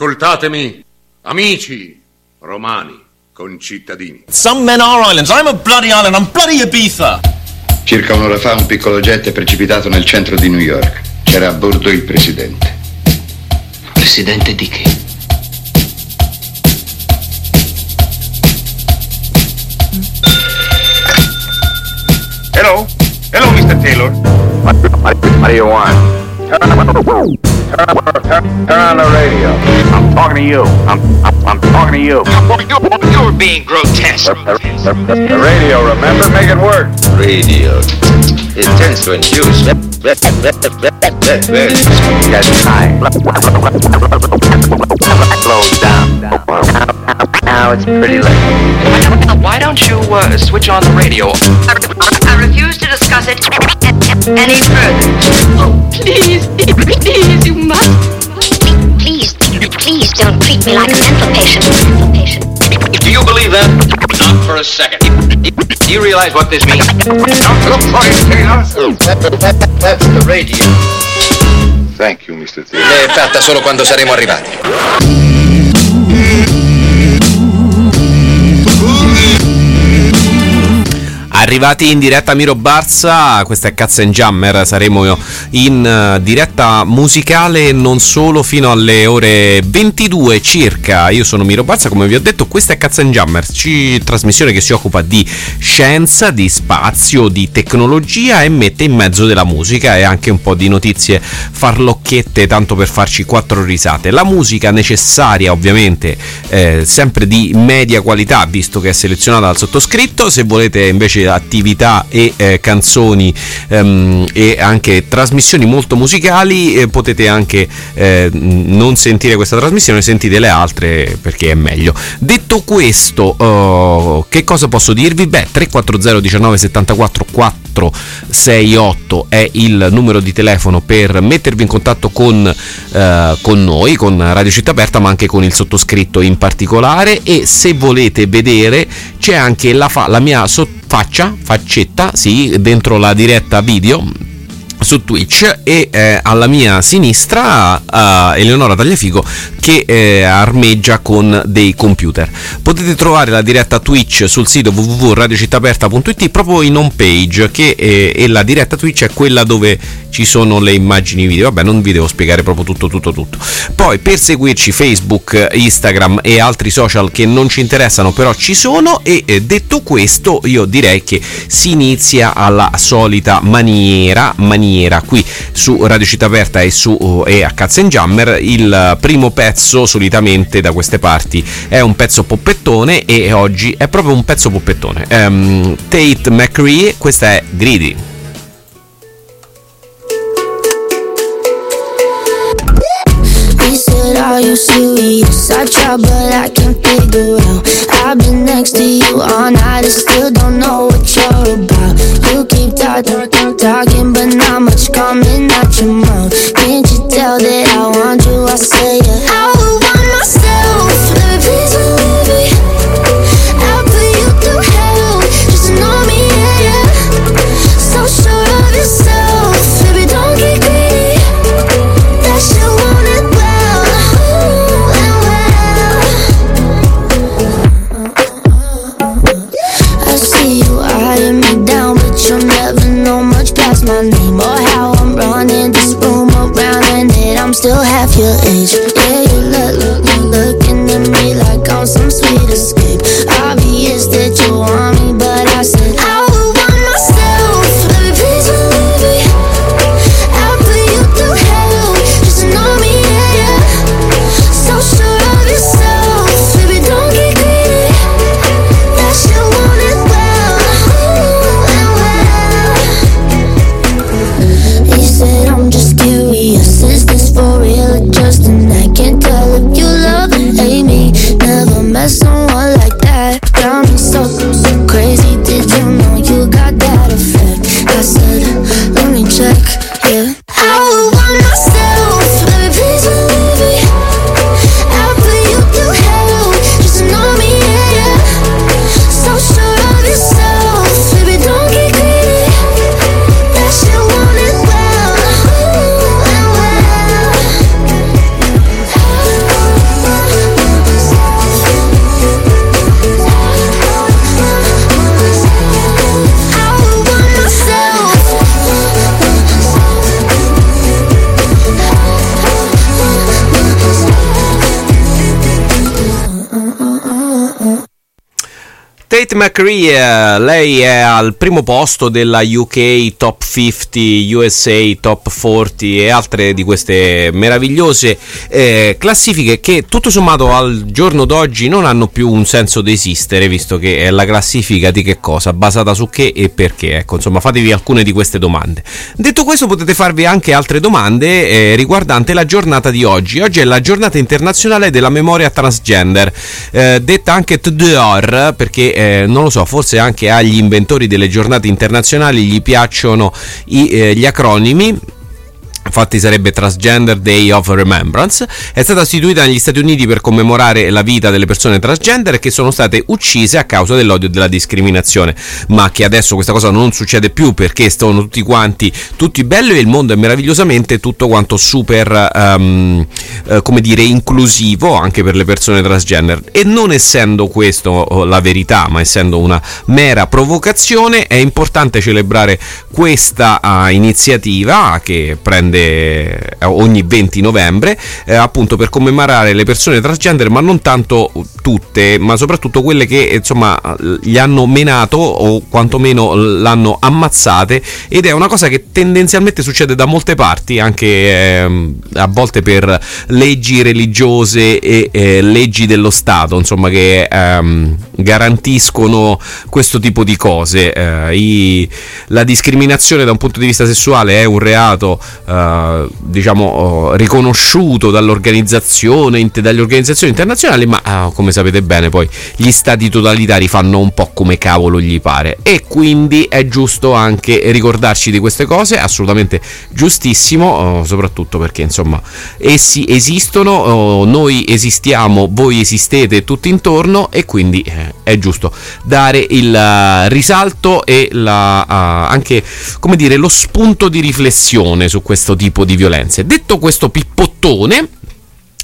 Ascoltatemi, amici romani, concittadini. Some men are islands. I'm a bloody island. I'm bloody Ibiza. Circa un'ora fa un piccolo jet è precipitato nel centro di New York. C'era a bordo il presidente. Presidente di che? Hello? Hello, Mr. Taylor. What, what, what do you want? Turn, turn, turn, the radio. I'm talking to you. I'm, I'm, I'm talking to you. You're being grotesque. The, the, the, the radio, remember? Make it work. Radio. It tends to infuse. That's high. Slows down. Now it's pretty late. Why don't you uh, switch on the radio? I, I refuse to discuss it any further. Oh, please, please, you must. Please, please don't treat me like a mental patient. Mental patient. Do you believe that? Not for a second. Do you realize what this means? Look for it, Taylor. That, that, that's the radio. Thank you, Mr. Taylor. È fatta solo quando saremo arrivati. Arrivati in diretta a Miro Barza, questa è Cazzo Jammer, saremo in diretta musicale non solo fino alle ore 22 circa. Io sono Miro Barza, come vi ho detto, questa è Cazzo Jammer, c- trasmissione che si occupa di scienza, di spazio, di tecnologia e mette in mezzo della musica e anche un po' di notizie farlocchette, tanto per farci quattro risate. La musica necessaria, ovviamente, eh, sempre di media qualità, visto che è selezionata dal sottoscritto. Se volete invece attività e eh, canzoni ehm, e anche trasmissioni molto musicali eh, potete anche eh, non sentire questa trasmissione sentite le altre perché è meglio. Detto questo uh, che cosa posso dirvi? Beh 340 19 74 468 è il numero di telefono per mettervi in contatto con, uh, con noi con Radio Città Aperta ma anche con il sottoscritto in particolare. E se volete vedere c'è anche la, fa- la mia sotto faccia, faccetta, sì, dentro la diretta video su Twitch e eh, alla mia sinistra uh, Eleonora Tagliafico che eh, armeggia con dei computer. Potete trovare la diretta Twitch sul sito www.radiocittaperta.it proprio in home page che, eh, e la diretta Twitch è quella dove ci sono le immagini video. Vabbè, non vi devo spiegare proprio tutto tutto tutto. Poi per seguirci Facebook, Instagram e altri social che non ci interessano però ci sono e eh, detto questo io direi che si inizia alla solita maniera, maniera qui su Radio Città Aperta e su e a Katzenjammer il primo pezzo solitamente da queste parti è un pezzo poppettone e oggi è proprio un pezzo poppettone. Um, Tate McCree, questa è Greedy. Are you serious? I try but I can't figure out. I've been next to you all night and still don't know what you're about. You keep talking, talking but not much coming out your mouth Tate McCree, lei è al primo posto della UK Top 50, USA Top 40 e altre di queste meravigliose eh, classifiche che tutto sommato al giorno d'oggi non hanno più un senso di esistere, visto che è la classifica di che cosa, basata su che e perché. Ecco, insomma, fatevi alcune di queste domande. Detto questo, potete farvi anche altre domande eh, riguardanti la giornata di oggi. Oggi è la giornata internazionale della memoria transgender, eh, detta anche TDR, perché non lo so, forse anche agli inventori delle giornate internazionali gli piacciono i, eh, gli acronimi infatti sarebbe Transgender Day of Remembrance, è stata istituita negli Stati Uniti per commemorare la vita delle persone transgender che sono state uccise a causa dell'odio e della discriminazione, ma che adesso questa cosa non succede più perché sono tutti quanti, tutti belli e il mondo è meravigliosamente tutto quanto super, um, uh, come dire, inclusivo anche per le persone transgender. E non essendo questo oh, la verità, ma essendo una mera provocazione, è importante celebrare questa uh, iniziativa che prende eh, ogni 20 novembre, eh, appunto per commemorare le persone transgender, ma non tanto tutte, ma soprattutto quelle che insomma gli hanno menato o quantomeno l'hanno ammazzate ed è una cosa che tendenzialmente succede da molte parti, anche eh, a volte per leggi religiose e eh, leggi dello Stato, insomma che ehm, garantiscono questo tipo di cose. Eh, I, la discriminazione da un punto di vista sessuale è un reato eh, diciamo riconosciuto dall'organizzazione, dalle organizzazioni internazionali, ma eh, come sapete bene poi gli stati totalitari fanno un po' come cavolo gli pare. E quindi è giusto anche ricordarci di queste cose, assolutamente giustissimo, eh, soprattutto perché insomma essi esistono, noi esistiamo, voi esistete tutti intorno e quindi è giusto dare il risalto e la, anche come dire lo spunto di riflessione su questo tipo di violenze. Detto questo pippottone,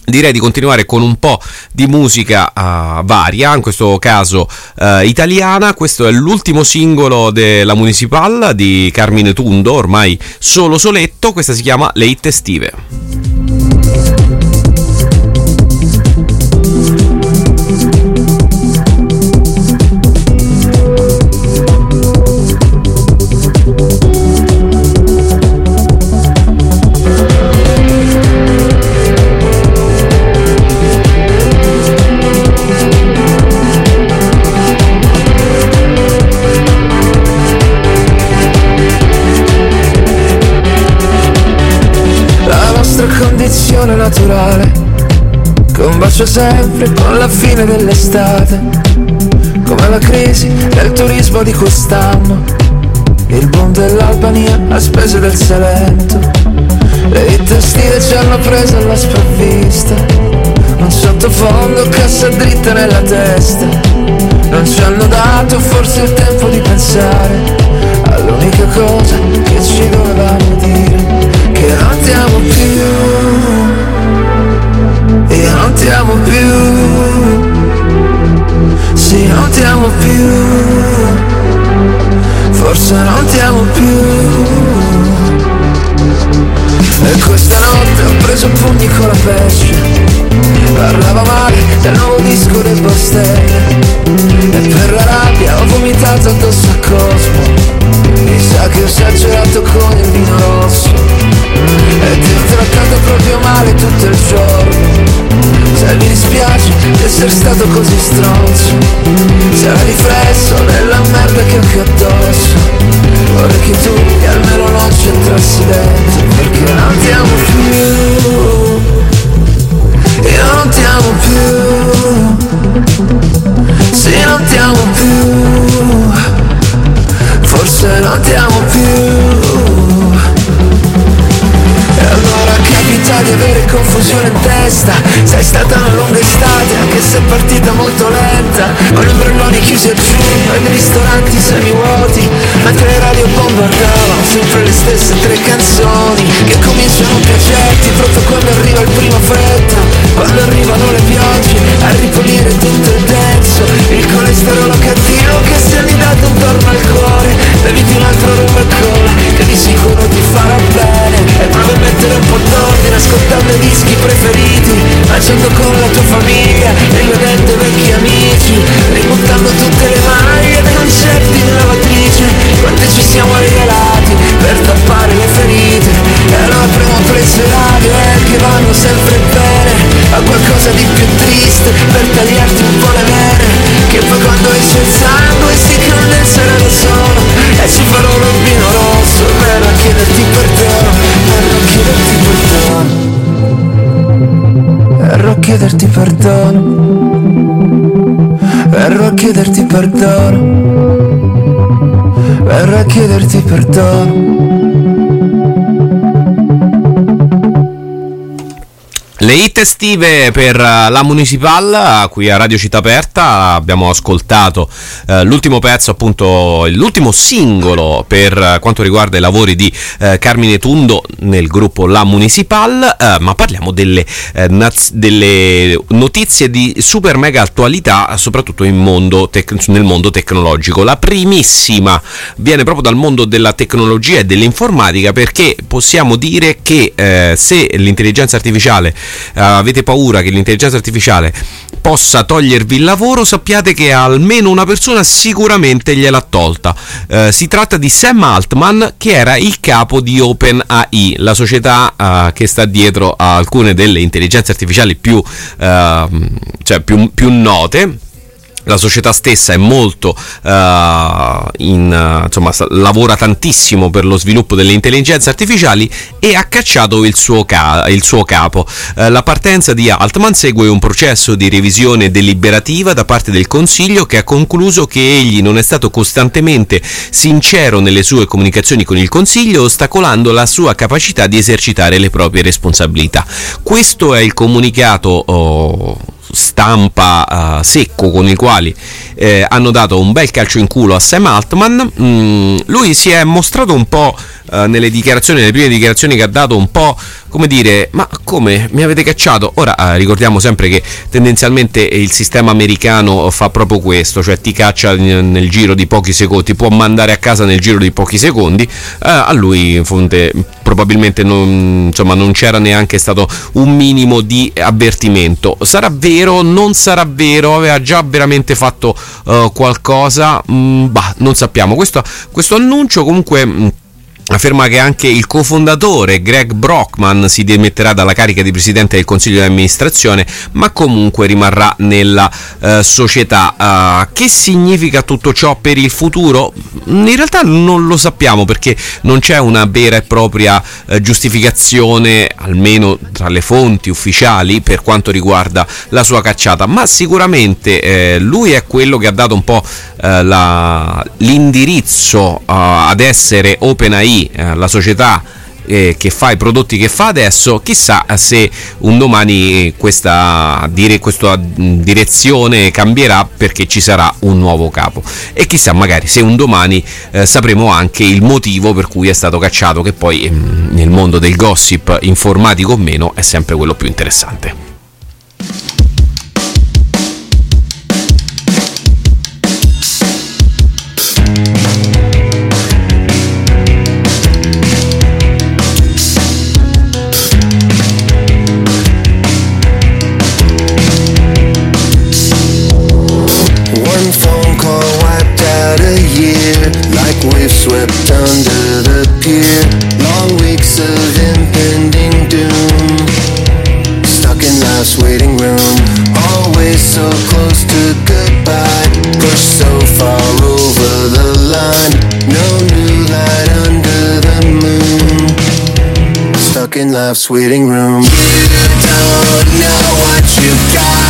direi di continuare con un po' di musica uh, varia, in questo caso uh, italiana. Questo è l'ultimo singolo della Municipal di Carmine Tundo, ormai solo soletto. Questa si chiama Le Hit Estive. Combacio sempre con la fine dell'estate Come la crisi del turismo di quest'anno. Il boom dell'Albania a spese del Salento Le hit estive ci hanno preso alla sprovvista. Un sottofondo, cassa dritta nella testa. Non ci hanno dato forse il tempo di pensare All'unica cosa che ci dovevamo dire Che non ti amo più non ti amo più. Sì, non ti amo più. Forse non ti amo più. E questa notte ho preso pugni con la pesce Parlava male del nuovo disco del Bastelle E per la rabbia ho vomitato addosso a Cosmo. Mi sa che ho esagerato con il vino rosso. E ti ho trattato proprio male tutto il giorno se mi dispiace di essere stato così stronzo. Sarà riflesso nella merda che ho addosso Vorrei che tu almeno non c'entrassi dentro Perché non ti amo più. Io non ti amo più. Sì, non ti amo più. Forse non ti amo più capita di avere confusione in testa. Sei stata una lunga estate anche se è partita molto lenta. Con gli ombrelloni chiusi a giugno e i ristoranti semivuoti. Mentre le radio bombardavano sempre le stesse tre canzoni Che cominciano a piacerti proprio quando arriva il primo freddo. Quando arrivano le piogge a ripulire tutto il denso. Il colesterolo cattivo che si è annidato intorno al cuore. Beviti un altro rum e cola che di sicuro ti farà bene E probabilmente mettere un po' d'ordine ascoltando i dischi preferiti mangiando con la tua famiglia rivedendo vecchi amici ributtando tutte le perdono. Verrò a chiederti perdono. Verrò a chiederti perdono estive per eh, la Municipal, qui a Radio Città Aperta abbiamo ascoltato eh, l'ultimo pezzo, appunto l'ultimo singolo per eh, quanto riguarda i lavori di eh, Carmine Tundo nel gruppo La Municipal, eh, ma parliamo delle, eh, naz- delle, notizie di super mega attualità, soprattutto mondo tec- nel mondo tecnologico. La primissima viene proprio dal mondo della tecnologia e dell'informatica perché possiamo dire che se l'intelligenza artificiale Uh, avete paura che l'intelligenza artificiale possa togliervi il lavoro, sappiate che almeno una persona sicuramente gliel'ha tolta. Uh, si tratta di Sam Altman, che era il capo di OpenAI, la società uh, che sta dietro a alcune delle intelligenze artificiali più, cioè più, più note la società stessa è molto uh, in, uh, insomma lavora tantissimo per lo sviluppo delle intelligenze artificiali e ha cacciato il suo, ca- il suo capo. Uh, la partenza di Altman segue un processo di revisione deliberativa da parte del Consiglio che ha concluso che egli non è stato costantemente sincero nelle sue comunicazioni con il Consiglio, ostacolando la sua capacità di esercitare le proprie responsabilità. Questo è il comunicato oh, stampa uh, secco con i quali eh, hanno dato un bel calcio in culo a Sam Altman. Mm, lui si è mostrato un po' uh, nelle dichiarazioni, nelle prime dichiarazioni che ha dato, un po' come dire, ma come mi avete cacciato? Ora uh, ricordiamo sempre che tendenzialmente il sistema americano fa proprio questo, cioè ti caccia nel giro di pochi secondi, ti può mandare a casa nel giro di pochi secondi. a lui fonte, probabilmente non, insomma, non c'era neanche stato un minimo di avvertimento. Sarà vero, non sarà vero, aveva già veramente fatto uh, qualcosa, mm, bah, non sappiamo. Questo, questo annuncio comunque... Mm, afferma che anche il cofondatore Greg Brockman si dimetterà dalla carica di presidente del consiglio di amministrazione, ma comunque rimarrà nella eh, società. Uh, che significa tutto ciò per il futuro? In realtà non lo sappiamo perché non c'è una vera e propria eh, giustificazione, almeno tra le fonti ufficiali, per quanto riguarda la sua cacciata, ma sicuramente eh, lui è quello che ha dato un po' eh, la, l'indirizzo uh, ad essere OpenAI eh, la società eh, che fa i prodotti che fa adesso, chissà se un domani questa, dire, questa direzione cambierà perché ci sarà un nuovo capo e chissà magari se un domani eh, sapremo anche il motivo per cui è stato cacciato che poi ehm, nel mondo del gossip informatico o meno è sempre quello più interessante. Life's waiting room. You don't know what you got.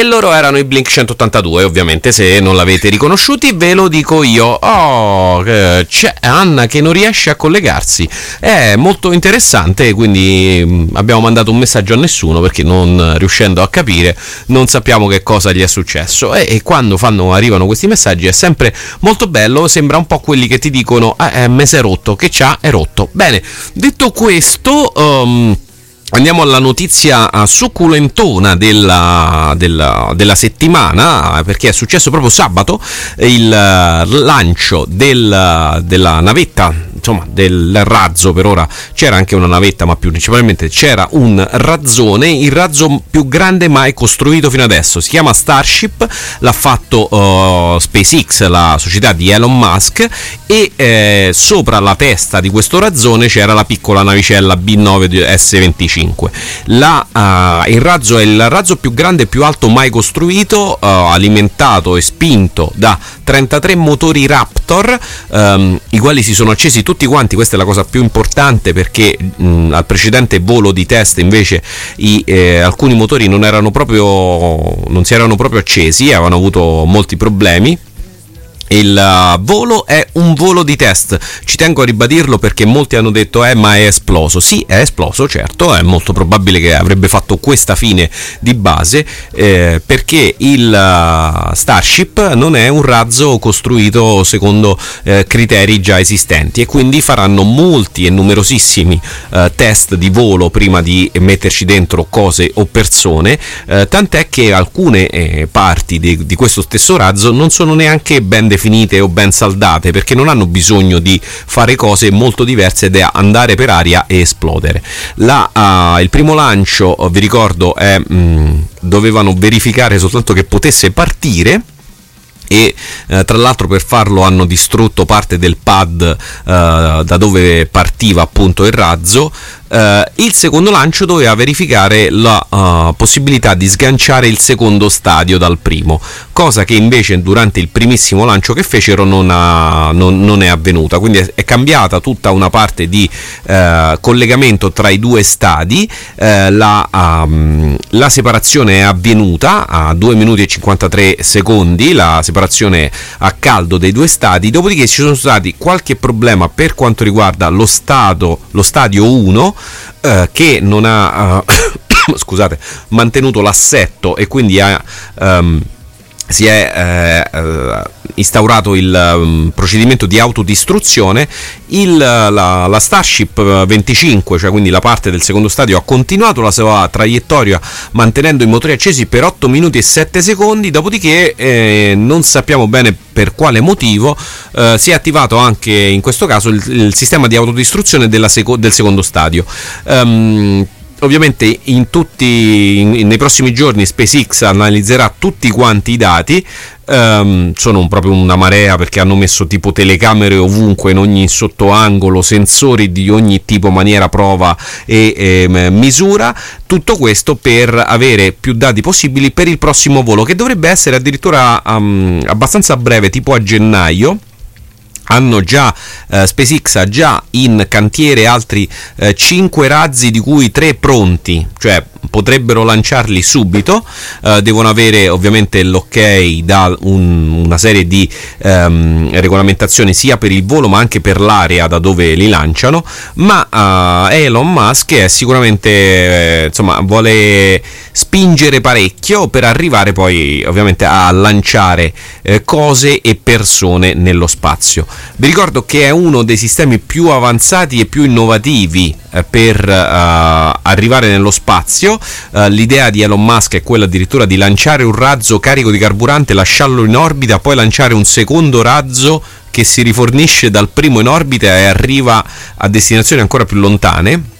E loro erano i Blink 182, ovviamente se non l'avete riconosciuti ve lo dico io. Oh, c'è Anna che non riesce a collegarsi. È molto interessante, quindi mm, abbiamo mandato un messaggio a nessuno perché non riuscendo a capire non sappiamo che cosa gli è successo. E, e quando fanno, arrivano questi messaggi è sempre molto bello, sembra un po' quelli che ti dicono ah, eh, me sei rotto, che c'ha è rotto. Bene, detto questo... Um, Andiamo alla notizia uh, succulentona della, della, della, settimana, perché è successo proprio sabato il uh, lancio del, della navetta, insomma del razzo per ora, c'era anche una navetta ma più principalmente c'era un razzone, il razzo più grande mai costruito fino adesso, si chiama Starship, l'ha fatto uh, SpaceX, la società di Elon Musk e eh, sopra la testa di questo razzone c'era la piccola navicella B9 S25 5. La, uh, il razzo è il razzo più grande e più alto mai costruito, uh, alimentato e spinto da 33 motori Raptor, um, i quali si sono accesi tutti quanti. Questa è la cosa più importante perché mh, al precedente volo di test invece i, eh, alcuni motori non, erano proprio, non si erano proprio accesi, avevano avuto molti problemi il uh, volo è un volo di test, ci tengo a ribadirlo perché molti hanno detto eh ma è esploso, sì è esploso certo, è molto probabile che avrebbe fatto questa fine di base eh, perché il uh, Starship non è un razzo costruito secondo eh, criteri già esistenti e quindi faranno molti e numerosissimi uh, test di volo prima di metterci dentro cose o persone, eh, tant'è che alcune eh, parti di, di questo stesso razzo non sono neanche ben definite definite o ben saldate perché non hanno bisogno di fare cose molto diverse da andare per aria e esplodere. La, uh, il primo lancio, vi ricordo, è, mh, mm, dovevano verificare soltanto che potesse partire e eh, tra l'altro per farlo hanno distrutto parte del pad eh, da dove partiva appunto il razzo Uh, il secondo lancio doveva verificare la uh, possibilità di sganciare il secondo stadio dal primo, cosa che invece durante il primissimo lancio che fecero non, ha, non, non è avvenuta. Quindi è, è, cambiata tutta una parte di uh, collegamento tra i due stadi, la, um, la, separazione è avvenuta a 2 minuti e 53 secondi, la separazione a caldo dei due stadi, dopodiché ci sono stati qualche problema per quanto riguarda lo, stato, lo stadio 1 eh, che non ha uh, scusate, mantenuto l'assetto e quindi ha um, si è eh, eh, instaurato il um, procedimento di autodistruzione, il, la, la, Starship 25, cioè quindi la parte del secondo stadio, ha continuato la sua traiettoria mantenendo i motori accesi per 8 minuti e 7 secondi, dopodiché eh, non sappiamo bene per quale motivo eh, si è attivato anche in questo caso il, il sistema di autodistruzione seco- del secondo stadio. Um, ovviamente tutti, in, nei prossimi giorni SpaceX analizzerà tutti quanti i dati Um, sono un, proprio una marea perché hanno messo tipo telecamere ovunque in ogni sottoangolo, sensori di ogni tipo, maniera, prova e e misura. Tutto questo per avere più dati possibili per il prossimo volo, che dovrebbe essere addirittura um, abbastanza breve, tipo a gennaio hanno già eh, SpaceX ha già in cantiere altri eh, 5 razzi di cui 3 pronti, cioè potrebbero lanciarli subito, eh, devono avere ovviamente l'ok da un, una serie di ehm, regolamentazioni sia per il volo ma anche per l'area da dove li lanciano, ma eh, Elon Musk è sicuramente eh, insomma vuole spingere parecchio per arrivare poi ovviamente a lanciare eh, cose e persone nello spazio. Vi ricordo che è uno dei sistemi più avanzati e più innovativi eh, per uh, arrivare nello spazio. Uh, l'idea di Elon Musk è quella addirittura di lanciare un razzo carico di carburante, lasciarlo in orbita, poi lanciare un secondo razzo che si rifornisce dal primo in orbita e arriva a destinazioni ancora più lontane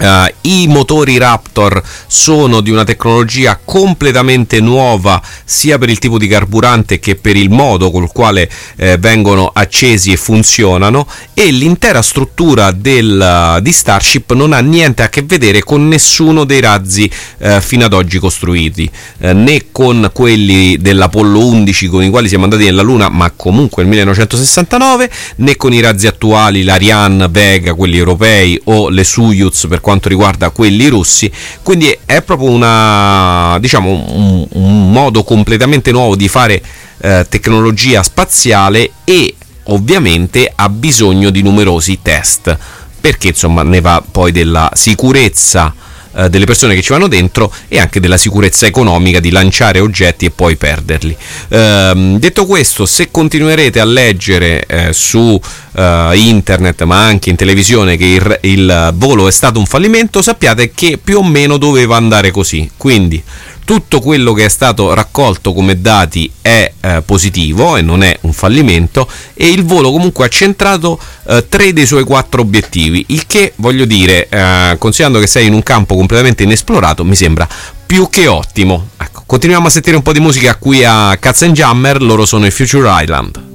Uh, I motori Raptor sono di una tecnologia completamente nuova sia per il tipo di carburante che per il modo col quale eh, vengono accesi e funzionano e l'intera struttura del, uh, di Starship non ha niente a che vedere con nessuno dei razzi uh, fino ad oggi costruiti eh, né con quelli dell'Apollo 11 con i quali siamo andati nella Luna ma comunque nel 1969 né con i razzi attuali l'Ariane, Vega, quelli europei o le Soyuz per quanto quanto riguarda quelli russi, quindi è proprio una, diciamo, un, un modo completamente nuovo di fare eh, tecnologia spaziale e ovviamente ha bisogno di numerosi test perché insomma ne va poi della sicurezza eh, delle persone che ci vanno dentro e anche della sicurezza economica di lanciare oggetti e poi perderli. Ehm, detto questo, se continuerete a leggere eh, su eh, internet ma anche in televisione che il, il volo è stato un fallimento, sappiate che più o meno doveva andare così. Quindi tutto quello che è stato raccolto come dati è eh, positivo e non è un fallimento e il volo comunque ha centrato eh, tre dei suoi quattro obiettivi, il che voglio dire, eh, considerando che sei in un campo completamente inesplorato, mi sembra più che ottimo. Ecco, continuiamo a sentire un po' di musica qui a Cats and Jammer, loro sono i Future Island.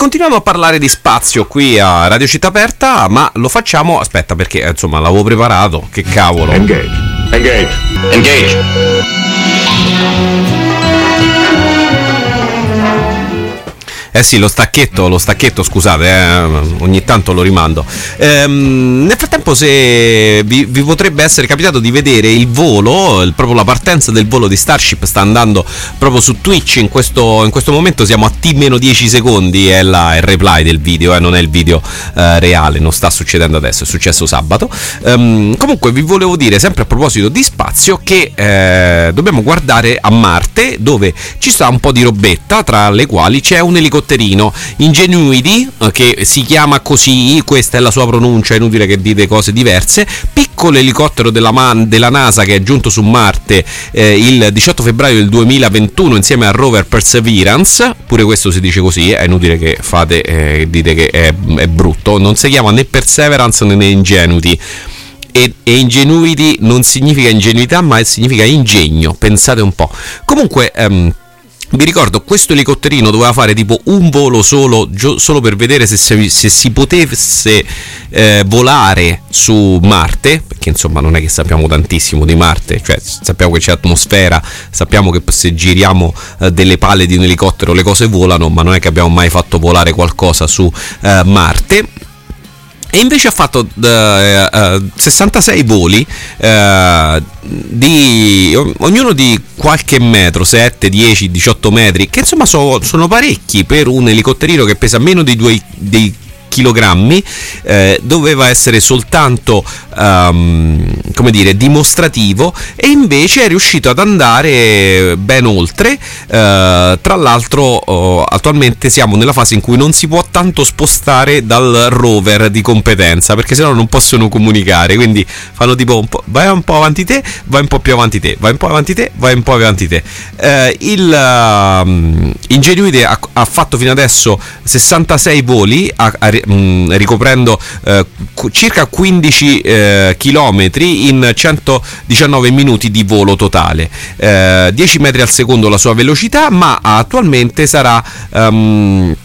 Continuiamo a parlare di spazio qui a Radio Città Aperta, ma lo facciamo, aspetta perché eh, insomma l'avevo preparato, che cavolo. Engage. Engage. Engage. Eh sì, lo stacchetto, lo stacchetto, scusate, eh, ogni tanto lo rimando. Ehm, nel frattempo, se vi, vi, potrebbe essere capitato di vedere il volo, il, proprio la partenza del volo di Starship sta andando proprio su Twitch in questo, in questo momento, siamo a T-10 secondi, è la, il reply del video, eh, non è il video eh, reale, non sta succedendo adesso, è successo sabato. Ehm, comunque vi volevo dire, sempre a proposito di spazio, che eh, dobbiamo guardare a Marte, dove ci sta un po' di robetta, tra le quali c'è un elicotterino. Ingenuity, eh, che si chiama così, questa è la sua pronuncia, è inutile che dite cose diverse, piccolo elicottero della, Man, della NASA che è giunto su Marte eh, il 18 febbraio del 2021 insieme al rover Perseverance, pure questo si dice così, è inutile che fate, eh, dite che è, è brutto, non si chiama né Perseverance né Ingenuity. E, e, ingenuity non significa ingenuità, ma significa ingegno. Pensate un po'. Comunque. Um, vi ricordo, questo elicotterino doveva fare tipo un volo solo, gio- solo per vedere se, se, se si potesse eh, volare su Marte, perché insomma non è che sappiamo tantissimo di Marte, cioè sappiamo che c'è atmosfera, sappiamo che se giriamo eh, delle pale di un elicottero le cose volano, ma non è che abbiamo mai fatto volare qualcosa su eh, Marte e invece ha fatto uh, uh, 66 voli, uh, di, ognuno di qualche metro, 7, 10, 18 metri, che insomma so, sono parecchi per un elicotterino che pesa meno di 2 kg, eh, doveva essere soltanto um, come dire, dimostrativo e invece è riuscito ad andare ben oltre. Uh, tra l'altro, uh, attualmente siamo nella fase in cui non si può tanto spostare dal rover di competenza perché sennò non possono comunicare. Quindi fanno tipo un po', vai un po' avanti te, vai un po' più avanti te, vai un po' avanti te, vai un po' avanti te. Uh, il uh, Ingenuity ha, ha, fatto fino adesso 66 voli, a, ricoprendo circa 15 eh, chilometri in 119 minuti di volo totale, eh, 10 metri al secondo la sua velocità, ma attualmente sarà... Um,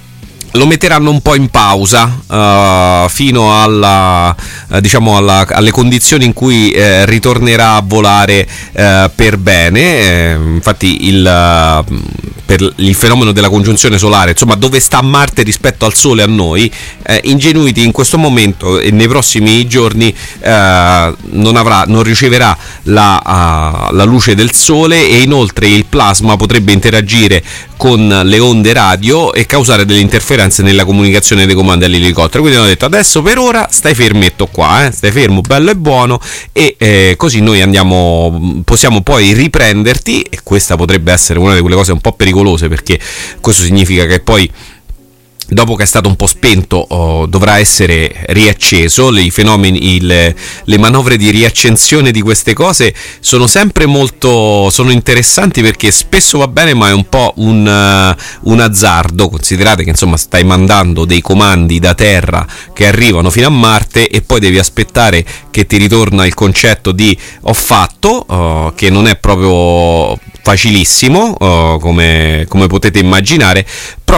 lo metteranno un po' in pausa uh, fino alla, uh, diciamo alla, alle condizioni in cui uh, ritornerà a volare per bene. Eh, infatti il, per il fenomeno della congiunzione solare, insomma dove sta Marte rispetto al Sole a noi, eh, Ingenuity in questo momento e nei prossimi giorni eh, non, avrà, non riceverà la, uh, la, luce del Sole e inoltre il plasma potrebbe interagire con le onde radio e causare delle interferenze nella comunicazione dei comandi all'elicottero. Quindi hanno detto adesso per ora stai fermetto qua, eh? stai fermo, bello e buono e eh, così noi andiamo, possiamo poi riprenderti e questa potrebbe essere una di quelle cose un po' pericolose pericolose perché questo significa che poi dopo che è stato un po' spento oh, dovrà essere riacceso. Fenomeni il, le manovre di riaccensione di queste cose sono sempre molto sono interessanti perché spesso va bene ma è un po' un, uh, un azzardo. Considerate che insomma stai mandando dei comandi da terra che arrivano fino a Marte e poi devi aspettare che ti ritorna il concetto di ho fatto uh, che non è proprio facilissimo, uh, come, come, potete immaginare,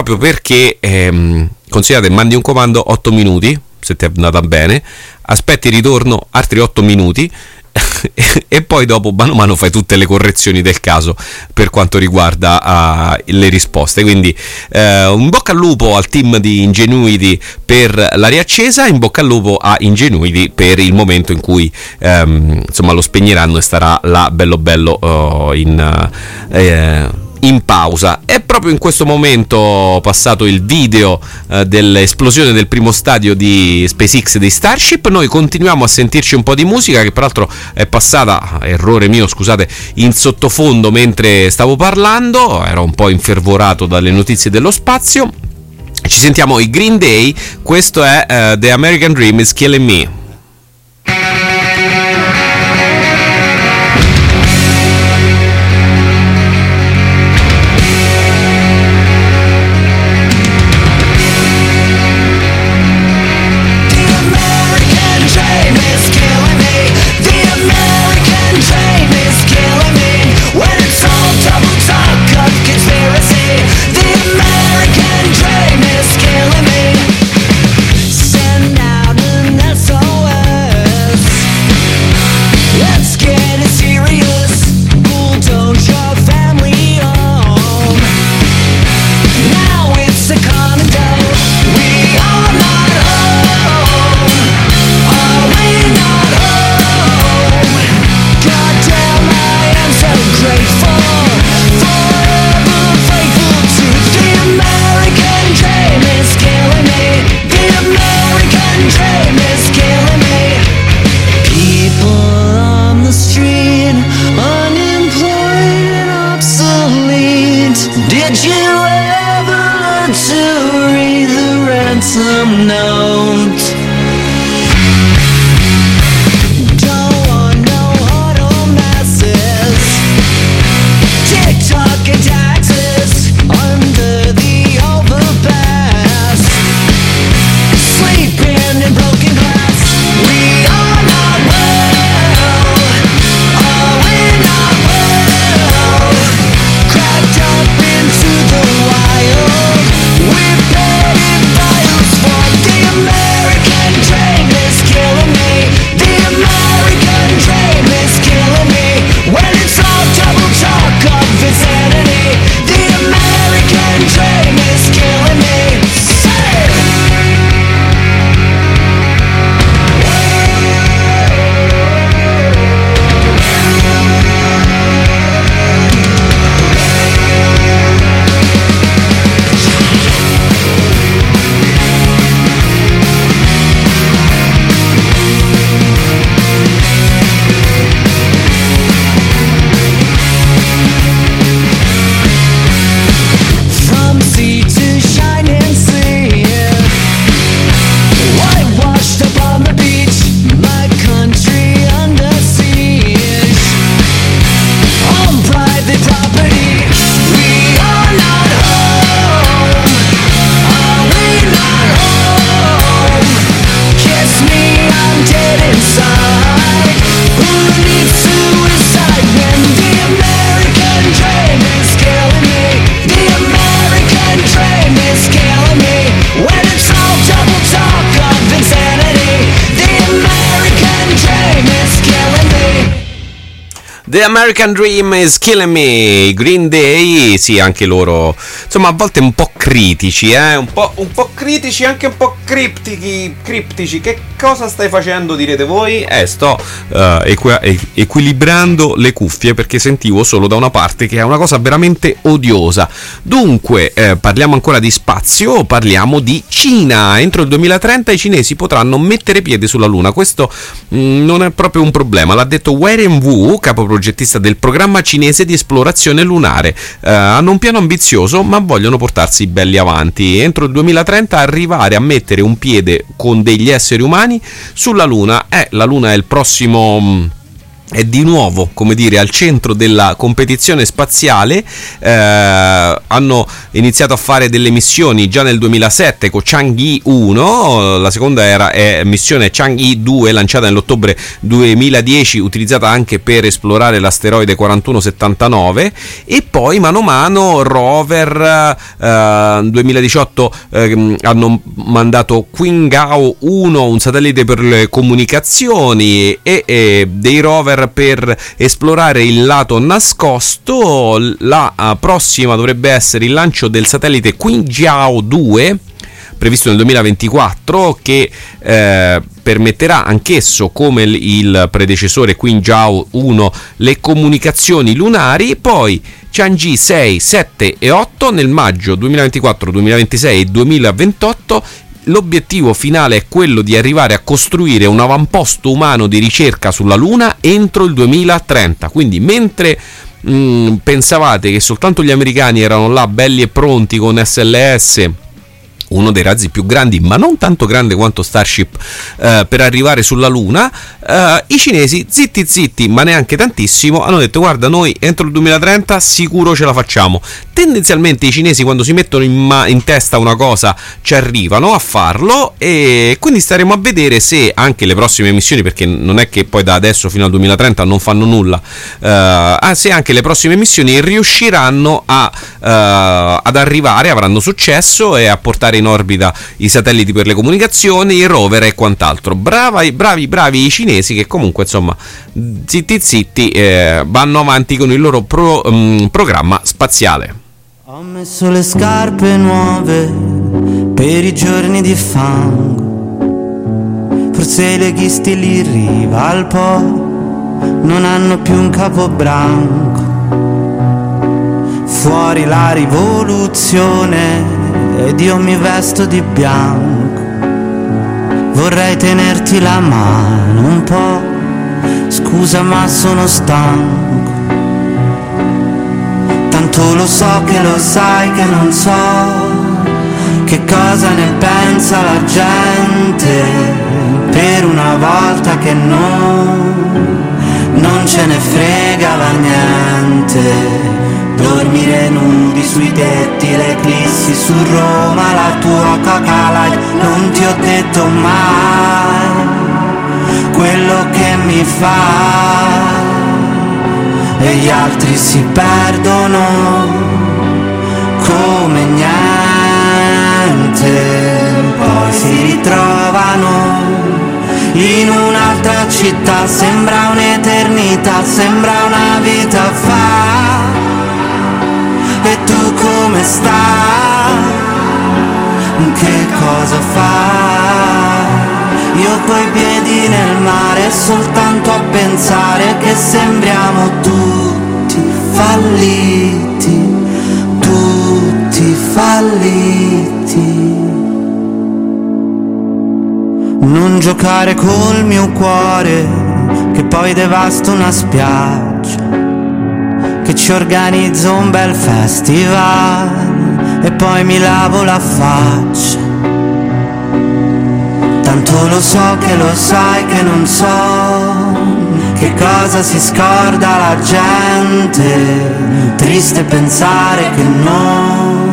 proprio perché ehm, considerate mandi un comando 8 minuti, se ti è andata bene, aspetti il ritorno altri 8 minuti e poi dopo mano a mano fai tutte le correzioni del caso per quanto riguarda uh, le risposte. Quindi uh, un bocca al lupo al team di Ingenuity per la riaccesa, in bocca al lupo a Ingenuity per il momento in cui um, insomma lo spegneranno e starà là bello bello uh, in... In pausa. È proprio in questo momento passato il video eh, dell'esplosione del primo stadio di SpaceX di Starship. Noi continuiamo a sentirci un po' di musica che peraltro è passata, errore mio, scusate, in sottofondo mentre stavo parlando, ero un po' infervorato dalle notizie dello spazio. Ci sentiamo i Green Day, questo è uh, The American Dream is Killing Me. The American Dream is Killing Me, Green Day, sì, anche loro, insomma, a volte un po' critici, eh? un, po', un po' critici, anche un po' criptici, criptici. Che cosa stai facendo, direte voi? Eh, sto uh, equi- equilibrando le cuffie perché sentivo solo da una parte che è una cosa veramente odiosa. Dunque, eh, parliamo ancora di spazio, parliamo di Cina. Entro il 2030 i cinesi potranno mettere piede sulla Luna. Questo mh, mm, non è proprio un problema, l'ha detto Wu, capo progettista del programma cinese di esplorazione lunare. Eh, hanno un piano ambizioso, ma vogliono portarsi belli avanti. Entro il 2030 arrivare a mettere un piede con degli esseri umani sulla Luna. Eh, la Luna è il prossimo mm, è di nuovo, come dire, al centro della competizione spaziale. Eh, hanno iniziato a fare delle missioni già nel 2007 con Chang'e 1, la seconda era è missione Chang'e 2 lanciata nell'ottobre 2010, utilizzata anche per esplorare l'asteroide 4179 e poi mano a mano rover eh, 2018 eh, hanno mandato Qingao 1, un satellite per le comunicazioni e, e dei rover per esplorare il lato nascosto. La uh, prossima dovrebbe essere il lancio del satellite Qingjiao 2 previsto nel 2024 che eh, permetterà anch'esso come il predecessore Qingjiao 1 le comunicazioni lunari poi Chang'e 6, 7 e 8 nel maggio 2024, 2026 e 2028 l'obiettivo finale è quello di arrivare a costruire un avamposto umano di ricerca sulla Luna entro il 2030. Quindi mentre mh, mm, pensavate che soltanto gli americani erano là belli e pronti con SLS uno dei razzi più grandi, ma non tanto grande quanto Starship, eh, per arrivare sulla Luna, eh, i cinesi, zitti zitti, ma neanche tantissimo, hanno detto guarda noi entro il 2030 sicuro ce la facciamo. Tendenzialmente i cinesi quando si mettono in, ma- in testa una cosa ci arrivano a farlo e quindi staremo a vedere se anche le prossime missioni, perché non è che poi da adesso fino al 2030 non fanno nulla, eh, se anche le prossime missioni riusciranno a, eh, ad arrivare, avranno successo e a portare in orbita i satelliti per le comunicazioni, i rover e quant'altro. Bravi, bravi, bravi i cinesi che comunque insomma zitti zitti eh, vanno avanti con il loro pro, um, programma spaziale. Ho messo le scarpe nuove per i giorni di fango. Forse i leghisti lì in riva al Po non hanno più un capo branco. Fuori la rivoluzione ed io mi vesto di bianco. Vorrei tenerti la mano un po', scusa ma sono stanco. Tanto lo so che lo sai che non so che cosa ne pensa la gente per una volta che non, non ce ne frega la niente Dormire nudi sui tetti, le eclissi su Roma, la tua light, non ti ho detto mai quello che mi fa. E gli altri si perdono come niente, poi si ritrovano in un'altra città, sembra un'eternità, sembra una vita fa stai? Che cosa fai? Io coi piedi nel mare soltanto a pensare che sembriamo tutti falliti, tutti falliti. Non giocare col mio cuore che poi devasta una spiaggia ci organizzo un bel festival e poi mi lavo la faccia. Tanto lo so che lo sai che non so che cosa si scorda la gente. Triste pensare che no,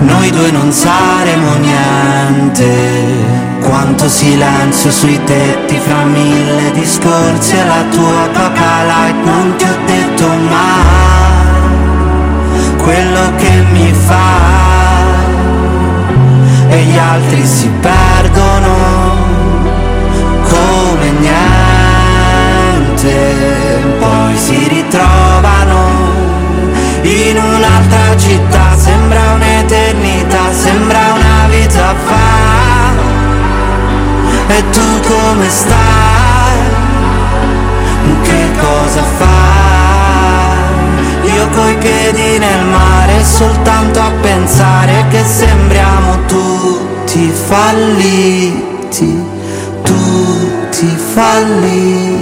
noi due non saremo niente. Quanto silenzio sui tetti fra mille discorsi E la tua poca like non ti ho detto mai Quello che mi fa. E gli altri si perdono Come niente. Poi si ritrovano In un'altra città. Sembra un'eternità Sembra una vita fa come stai? Che cosa fai? Io coi piedi nel mare soltanto a pensare che sembriamo tutti falliti, tutti falliti.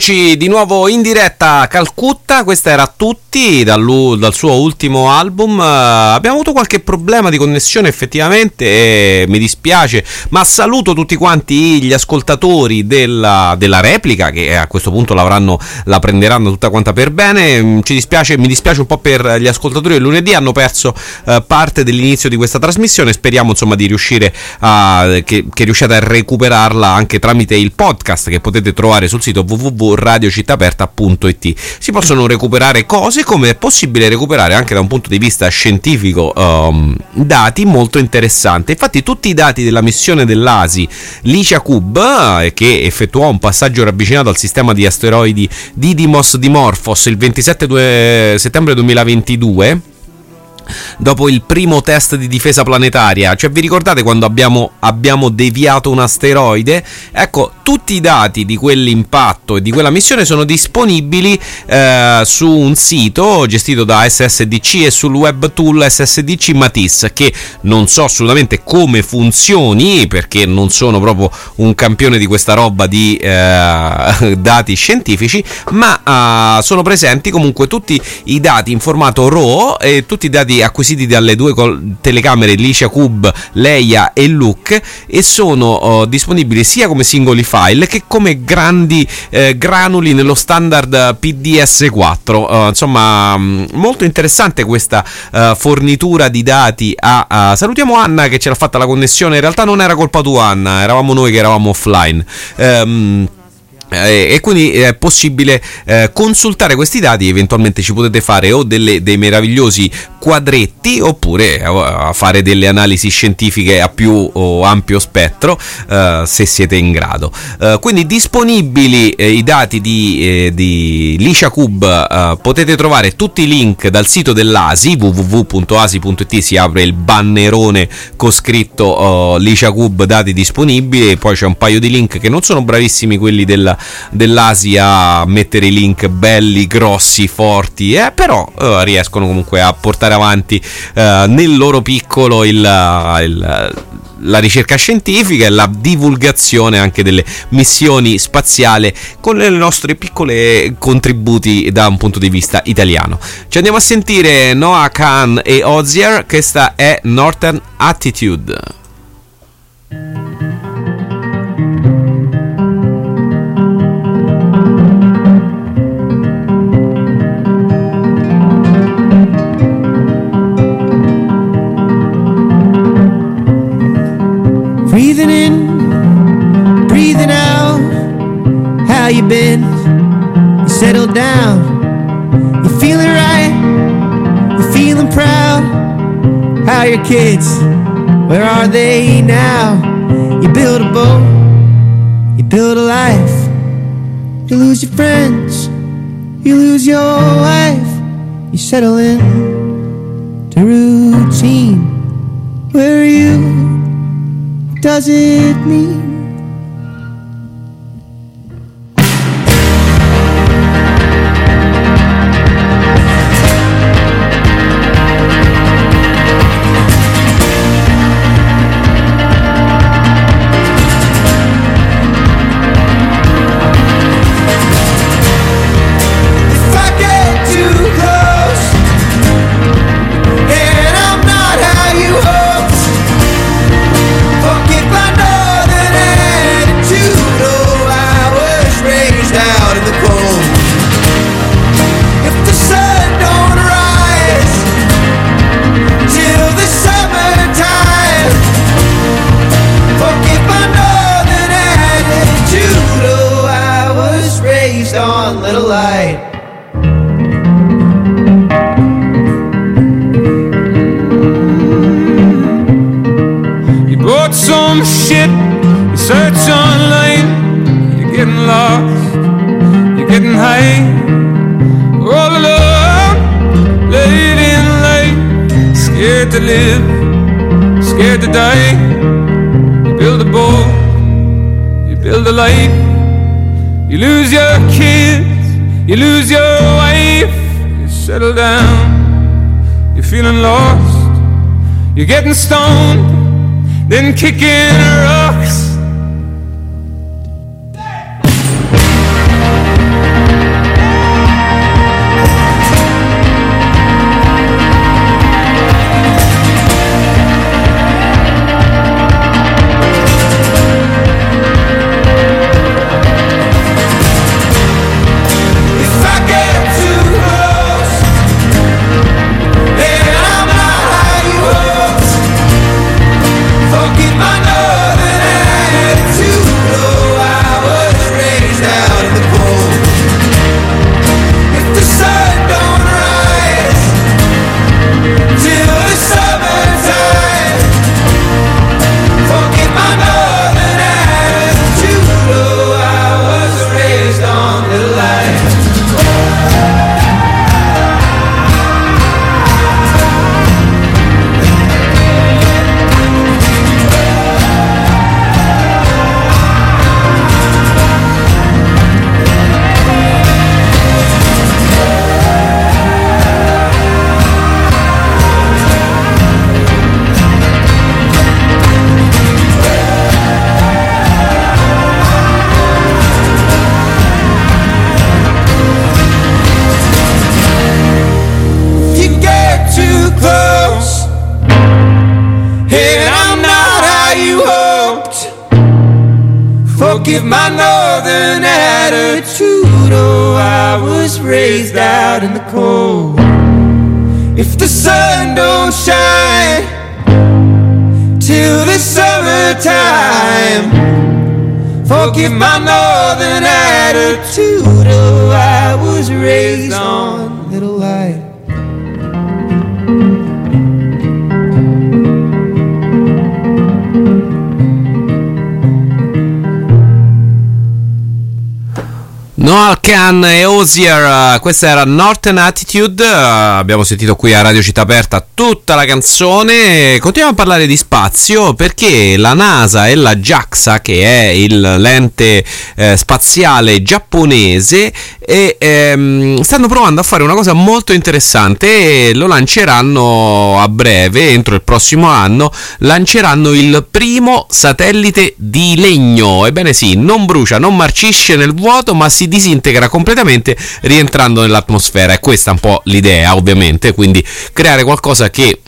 Eccoci di nuovo in diretta a Calcutta, questa era Tutti dal, dal suo ultimo album, uh, abbiamo avuto qualche problema di connessione effettivamente e mi dispiace, ma saluto tutti quanti gli ascoltatori della, della replica che a questo punto la prenderanno tutta quanta per bene, mm, dispiace, mi dispiace un po' per gli ascoltatori del lunedì, hanno perso uh, parte dell'inizio di questa trasmissione, speriamo insomma di riuscire a, che, che riusciate a recuperarla anche tramite il podcast che potete trovare sul sito www.radiocittaperta.it. Si possono recuperare cose come è possibile recuperare anche da un punto di vista scientifico um, dati molto interessanti. Infatti tutti i dati della missione dell'ASI Licia Cub eh, che effettuò un passaggio ravvicinato al sistema di asteroidi Didymos Dimorphos il 27 settembre 2022 dopo il primo test di difesa planetaria. Cioè, vi ricordate quando abbiamo, abbiamo deviato un asteroide? Ecco, tutti i dati di quell'impatto e di quella missione sono disponibili eh, su un sito gestito da SSDC e sul web tool SSDC Matisse, che non so assolutamente come funzioni, perché non sono proprio un campione di questa roba di eh, dati scientifici, ma eh, sono presenti comunque tutti i dati in formato RAW e tutti i dati acquisiti dalle due col- telecamere Licia Cube, Leia e Look e sono oh, disponibili sia come singoli file che come grandi eh, granuli nello standard PDS4. Uh, insomma, mh, molto interessante questa uh, fornitura di dati. A. Salutiamo Anna che ce l'ha fatta la connessione. In realtà non era colpa tua, Anna, eravamo noi che eravamo offline. Um, eh, e quindi è possibile eh, consultare questi dati eventualmente ci potete fare o delle, dei meravigliosi quadretti oppure a fare delle analisi scientifiche a più ampio spettro eh, se siete in grado. Eh, quindi disponibili eh, i dati di, eh, di Licia Cube potete trovare tutti i link dal sito dell'ASI www.asi.it si apre il bannerone con scritto oh, Licia Cube dati disponibili poi c'è un paio di link che non sono bravissimi quelli della dell'Asia mettere i link belli, grossi, forti, eh, però eh, riescono comunque a portare avanti eh, nel loro piccolo il, il la ricerca scientifica e la divulgazione anche delle missioni spaziali con le nostre piccole contributi da un punto di vista italiano. Ci andiamo a sentire Noah Khan e Ozier, questa è Northern Attitude. You settled down. You're feeling right? you're feeling proud? How are your kids? Where are they now? You build a boat. You build a life. You lose your friends. You lose your wife. You settle in to routine. Where are you? does it mean? Settle down, you're feeling lost, you're getting stoned, then kicking. If Noel Khan e Osier, uh, questa era Northern Attitude, uh, abbiamo sentito qui a Radio Città Aperta tutta la canzone, continuiamo a parlare di spazio perché la NASA e la JAXA, che è il l'ente eh, spaziale giapponese, e, ehm, stanno provando a fare una cosa molto interessante e lo lanceranno a breve, entro il prossimo anno, lanceranno il primo satellite di legno, ebbene sì, non brucia, non marcisce nel vuoto, ma si disintegra completamente rientrando nell'atmosfera. E questa è un po' l'idea, ovviamente, quindi creare qualcosa che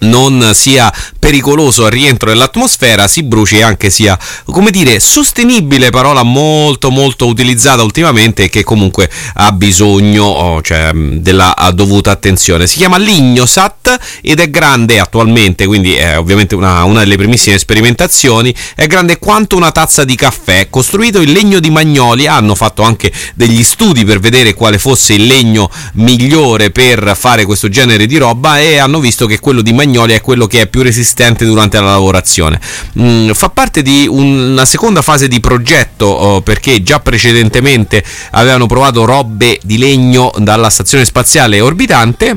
non sia pericoloso al rientro nell'atmosfera, si bruci e anche sia, come dire, sostenibile, parola molto molto utilizzata ultimamente e che comunque ha bisogno oh, cioè, della dovuta attenzione. Si chiama Lignosat ed è grande attualmente, quindi è ovviamente una, una delle primissime sperimentazioni, è grande quanto una tazza di caffè, costruito in legno di magnolia, hanno fatto anche degli studi per vedere quale fosse il legno migliore per fare questo genere di roba e hanno visto che quello di magnolia Magnolia è quello che è più resistente durante la lavorazione. Mm, fa parte di una seconda fase di progetto oh, perché già precedentemente avevano provato robe di legno dalla stazione spaziale orbitante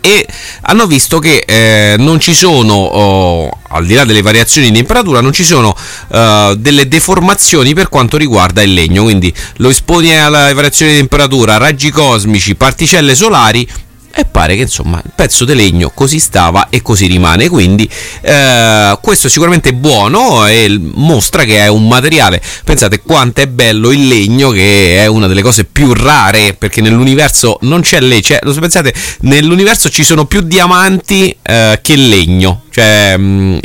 e hanno visto che eh, non ci sono, oh, al di là delle variazioni di temperatura, non ci sono uh, delle deformazioni per quanto riguarda il legno. Quindi lo esponi alle variazioni di temperatura, raggi cosmici, particelle solari e pare che insomma il pezzo di legno così stava e così rimane. Quindi eh, questo è sicuramente buono e mostra che è un materiale. Pensate quanto è bello il legno che è una delle cose più rare perché nell'universo non c'è legno cioè, lo pensate nell'universo ci sono più diamanti eh, che legno. Cioè mh,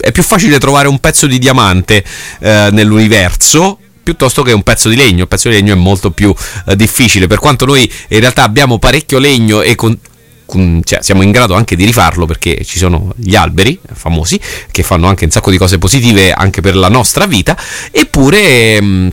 è più facile trovare un pezzo di diamante eh, nell'universo piuttosto che un pezzo di legno. Il pezzo di legno è molto più eh, difficile, per quanto noi in realtà abbiamo parecchio legno e con, cioè, siamo in grado anche di rifarlo perché ci sono gli alberi famosi che fanno anche un sacco di cose positive anche per la nostra vita, eppure... Mh,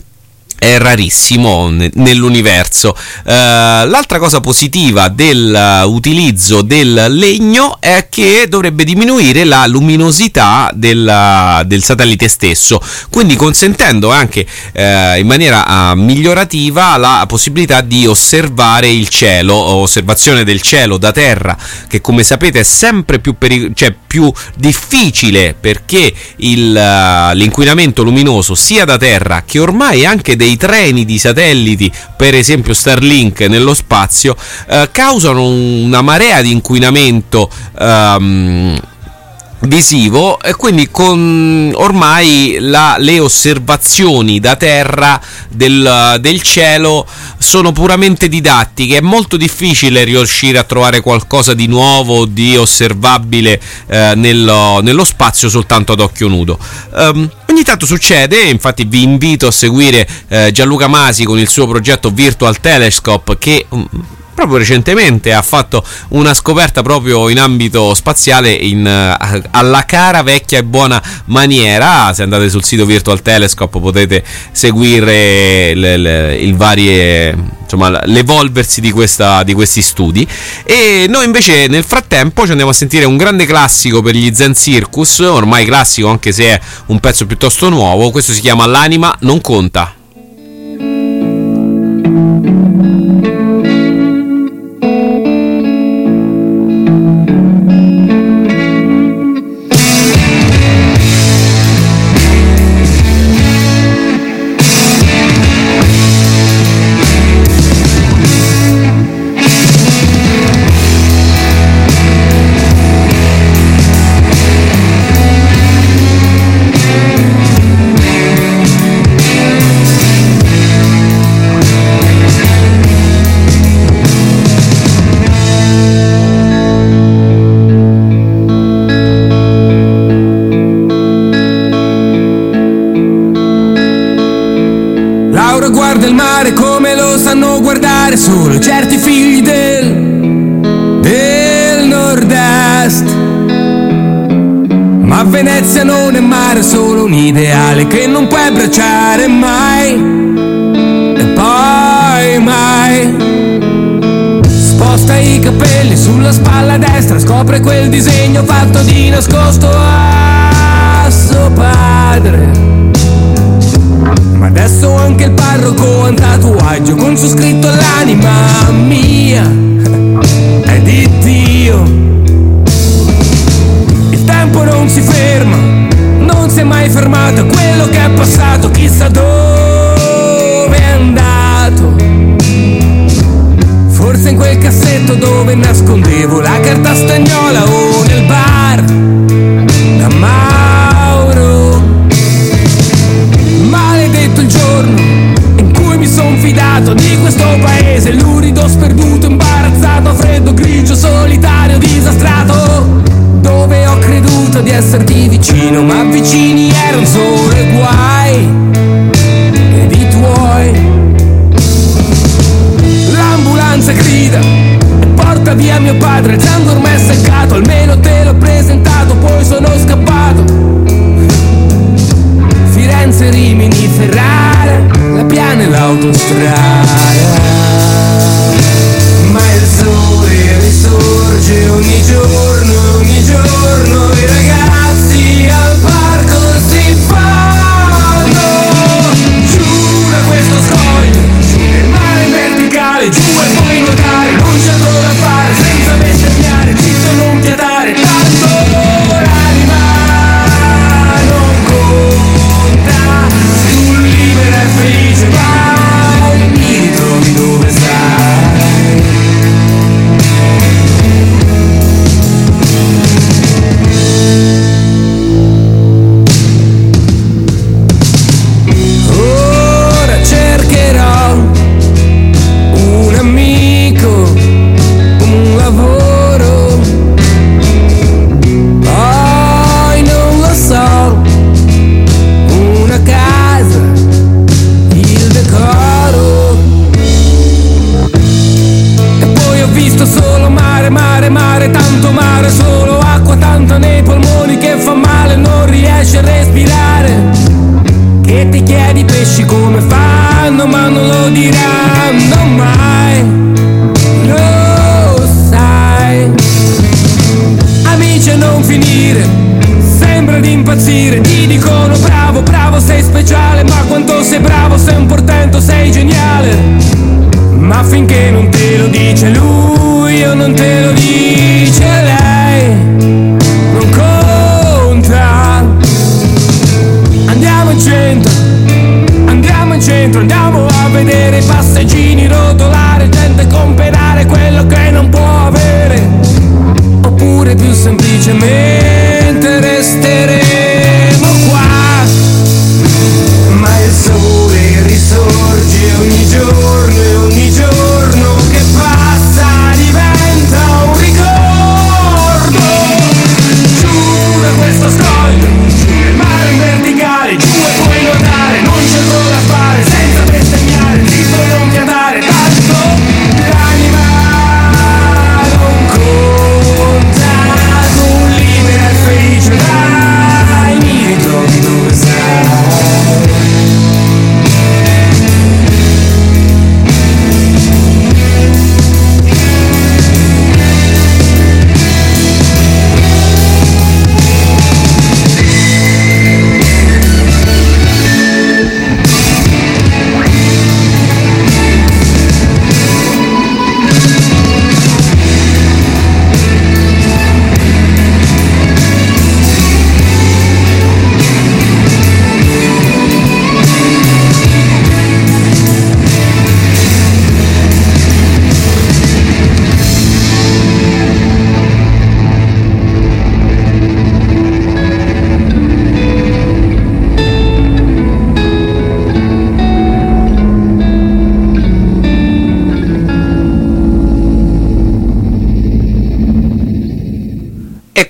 è rarissimo nell'universo. Uh, l'altra cosa positiva dell'utilizzo del legno è che dovrebbe diminuire la luminosità del, del satellite stesso, quindi consentendo anche uh, in maniera uh, migliorativa la possibilità di osservare il cielo, osservazione del cielo da terra, che come sapete è sempre più, peri- cioè più difficile perché il, l'inquinamento luminoso sia da terra che ormai anche dei treni di satelliti, per esempio Starlink nello spazio, eh, causano una marea di inquinamento. Um, visivo e quindi con ormai la, le osservazioni da terra del, del, cielo sono puramente didattiche. È molto difficile riuscire a trovare qualcosa di nuovo di osservabile eh, nello, nello, spazio soltanto ad occhio nudo. Um, ogni tanto succede infatti vi invito a seguire eh, Gianluca Masi con il suo progetto Virtual Telescope che um, proprio recentemente ha fatto una scoperta proprio in ambito spaziale in, uh, alla cara vecchia e buona maniera. Se andate sul sito Virtual Telescope potete seguire le, le, il varie, insomma, l'evolversi di, questa, di questi studi. E noi invece nel frattempo ci andiamo a sentire un grande classico per gli Zen Circus, ormai classico anche se è un pezzo piuttosto nuovo. Questo si chiama L'anima non conta. Scopre quel disegno fatto di nascosto a suo padre. Ma adesso anche il parroco ha un tatuaggio con su scritto l'anima mia è di Dio. Il tempo non si ferma, non si è mai fermato, quello che è passato chissà dove Quel cassetto dove nascondevo la carta stagnola o nel bar da Mauro. Maledetto il giorno in cui mi son fidato di questo paese, lurido, sperduto, imbarazzato, freddo, grigio, solitario, disastrato, dove ho creduto di esserti vicino, ma vicini erano solo i guai via mio padre, il sangue ormai è seccato, almeno te l'ho presentato, poi sono scappato. Firenze, Rimini, Ferrara, la piana e l'autostrada. Ma il sole risorge ogni giorno, finché non te lo dice lui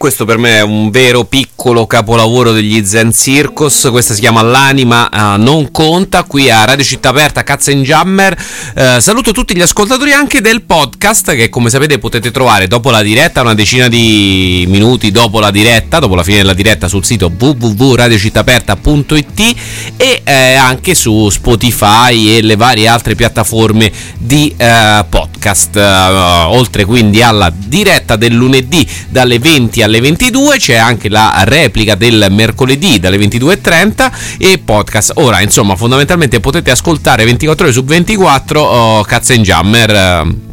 questo per me è un vero piccolo capolavoro degli Zen Circus. Questa si chiama L'anima eh, non conta. Qui a Radio Città Aperta, Cazzo in Jammer. Eh, saluto tutti gli ascoltatori anche del podcast che, come sapete, potete trovare dopo la diretta, una decina di minuti dopo la diretta, dopo la fine della diretta, sul sito www.radiocittaaperta.it e eh, anche su Spotify e le varie altre piattaforme di eh, podcast. Eh, oltre quindi alla diretta del lunedì dalle 20 alle 22 c'è anche la replica del mercoledì dalle 22.30 e podcast. Ora insomma fondamentalmente potete ascoltare 24 ore su 24 oh, Cazzo Jammer eh,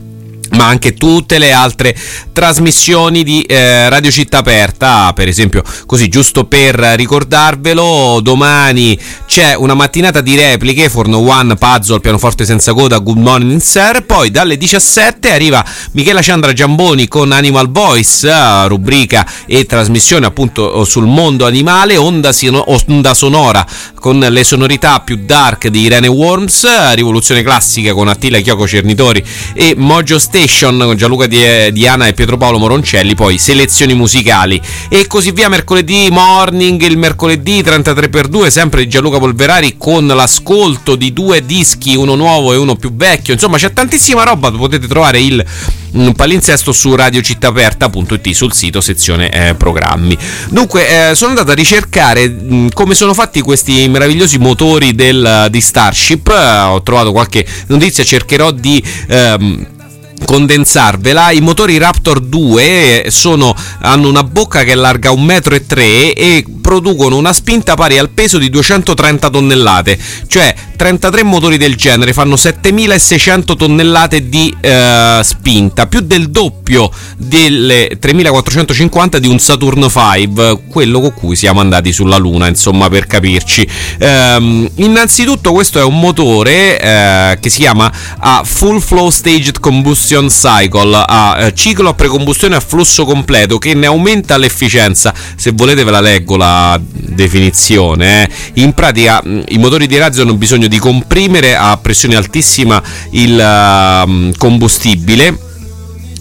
ma anche tutte le altre trasmissioni di eh, Radio Città Aperta, per esempio, così giusto per ricordarvelo, domani c'è una mattinata di repliche, Forno One, Puzzle, pianoforte senza coda, Good Morning Sir, poi dalle 17 arriva Michela Ciandra Giamboni con Animal Voice, eh, rubrica e trasmissione appunto sul mondo animale, onda, sino- onda sonora con le sonorità più dark di Irene Worms, rivoluzione classica con Attila Chioco Cernitori e Mojo Station con Gianluca Di- Diana e Pietro Paolo Moroncelli, poi selezioni musicali. E così via mercoledì morning, il mercoledì 33x2 sempre di Gianluca Polverari con l'ascolto di due dischi, uno nuovo e uno più vecchio, insomma c'è tantissima roba, potete trovare il mm, palinsesto su radiocittaaperta.it sul sito sezione eh, programmi. Dunque eh, sono andato a ricercare mh, come sono fatti questi meravigliosi motori del, di Starship, eh, ho trovato qualche notizia, cercherò di... ehm, condensarvela. I motori Raptor 2 sono, hanno una bocca che larga 1,3 m e producono una spinta pari al peso di 230 tonnellate. Cioè 33 motori del genere fanno 7600 tonnellate di eh, spinta più del doppio delle 3450 di un Saturn V quello con cui siamo andati sulla luna insomma per capirci. Ehm, innanzitutto questo è un motore eh, che si chiama a Full Flow Staged Combustion Cycle a eh, ciclo a precombustione a flusso completo che ne aumenta l'efficienza se volete ve la leggo la definizione eh. in pratica mh, i motori di razzo hanno bisogno di comprimere a pressione altissima il uh, combustibile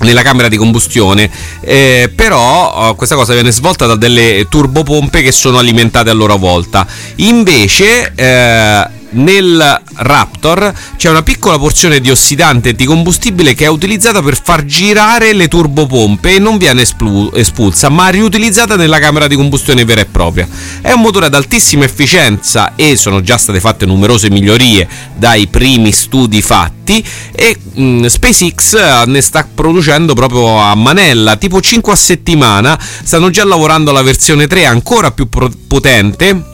nella camera di combustione, eh, però uh, questa cosa viene svolta da delle turbopompe che sono alimentate a loro volta. Invece, eh, nel Raptor c'è una piccola porzione di ossidante anticombustibile che è utilizzata per far girare le turbopompe e non viene espulsa, ma riutilizzata nella camera di combustione vera e propria. È un motore ad altissima efficienza e sono già state fatte numerose migliorie dai primi studi fatti e mh, SpaceX ne sta producendo proprio a manella, tipo 5 a settimana, stanno già lavorando alla versione 3 ancora più pro- potente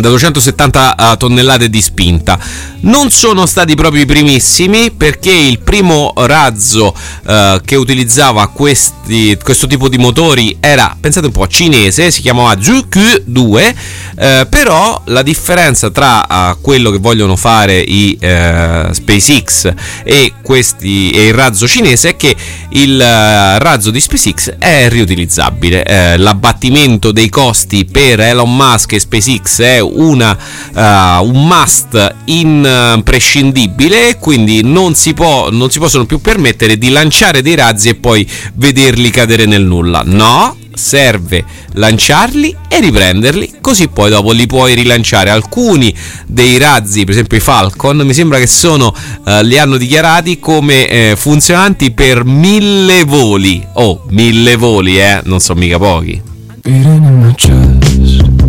da 270 uh, tonnellate di spinta. Non sono stati proprio i primissimi perché il primo razzo uh, che utilizzava questi, questo tipo di motori era, pensate un po', cinese, si chiamava ZQ2, uh, però la differenza tra quello che vogliono fare i SpaceX e, questi, e il razzo cinese è che il razzo di SpaceX è riutilizzabile. l'abbattimento dei costi per Elon Musk e SpaceX è una, uh, un must imprescindibile quindi non si, può, non si possono più permettere di lanciare dei razzi e poi vederli cadere nel nulla. No, serve lanciarli e riprenderli, così poi dopo li puoi rilanciare. Alcuni dei razzi, per esempio i Falcon, mi sembra che sono, uh, li hanno dichiarati come eh, funzionanti per mille voli. Oh, mille voli, eh, non sono mica pochi. leads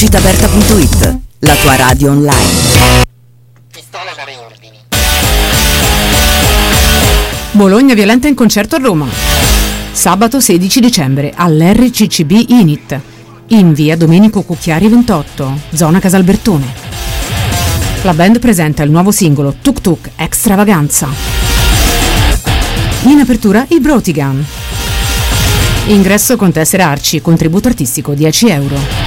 Radiocittaaperta.it La tua radio online. Bologna violenta in concerto a Roma. Sabato 16 dicembre all'RCCB Init, in via Domenico Cucchiari 28, zona Casalbertone. La band presenta il nuovo singolo Tuk Tuk Extravaganza. In apertura i Brotigan. Ingresso con tessera Arci, contributo artistico 10 euro.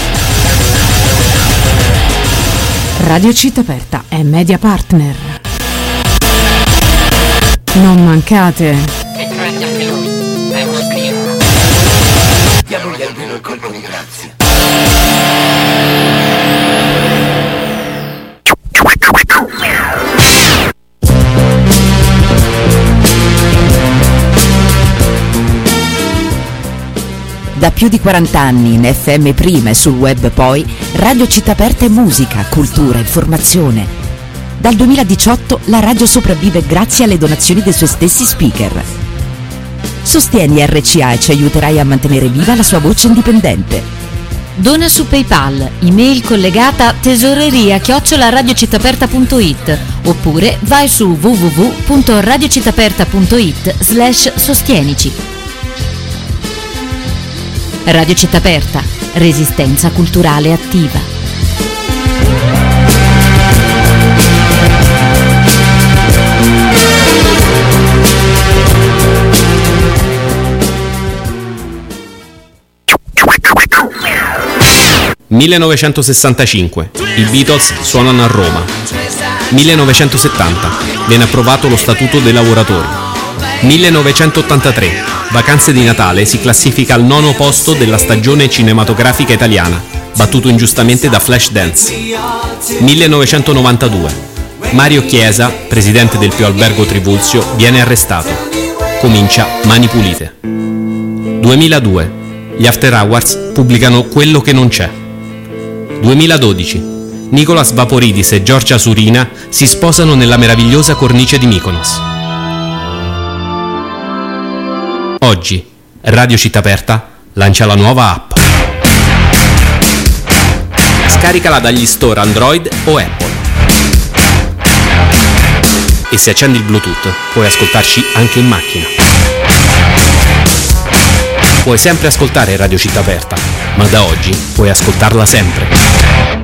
Radio Città Aperta è media partner. Non mancate. Da più di 40 anni in FM prima e sul web poi, Radio Città Aperta è musica, cultura, informazione. Dal 2018 la radio sopravvive grazie alle donazioni dei suoi stessi speaker. Sostieni RCA e ci aiuterai a mantenere viva la sua voce indipendente. Dona su PayPal, email collegata tesoreria chiocciolaradiocittaperta.it oppure vai su www.radiocittaperta.it slash sostienici. Radio Città Aperta, resistenza culturale attiva. «1965. I Beatles suonano a Roma. 1970. Viene approvato lo Statuto dei lavoratori. 1983. Vacanze di Natale si classifica al nono posto della stagione cinematografica italiana, battuto ingiustamente da Flashdance. 1992. Mario Chiesa, presidente del Pio Albergo Trivulzio, viene arrestato. Comincia Mani Pulite. 2002. Gli After Hours pubblicano Quello che non c'è. 2012. Nicolas Vaporidis e Giorgia Surina si sposano nella meravigliosa cornice di Mykonos. Oggi, Radio Città Aperta lancia la nuova app. Scaricala dagli store Android o Apple. E se accendi il Bluetooth puoi ascoltarci anche in macchina. Puoi sempre ascoltare Radio Città Aperta, ma da oggi puoi ascoltarla sempre.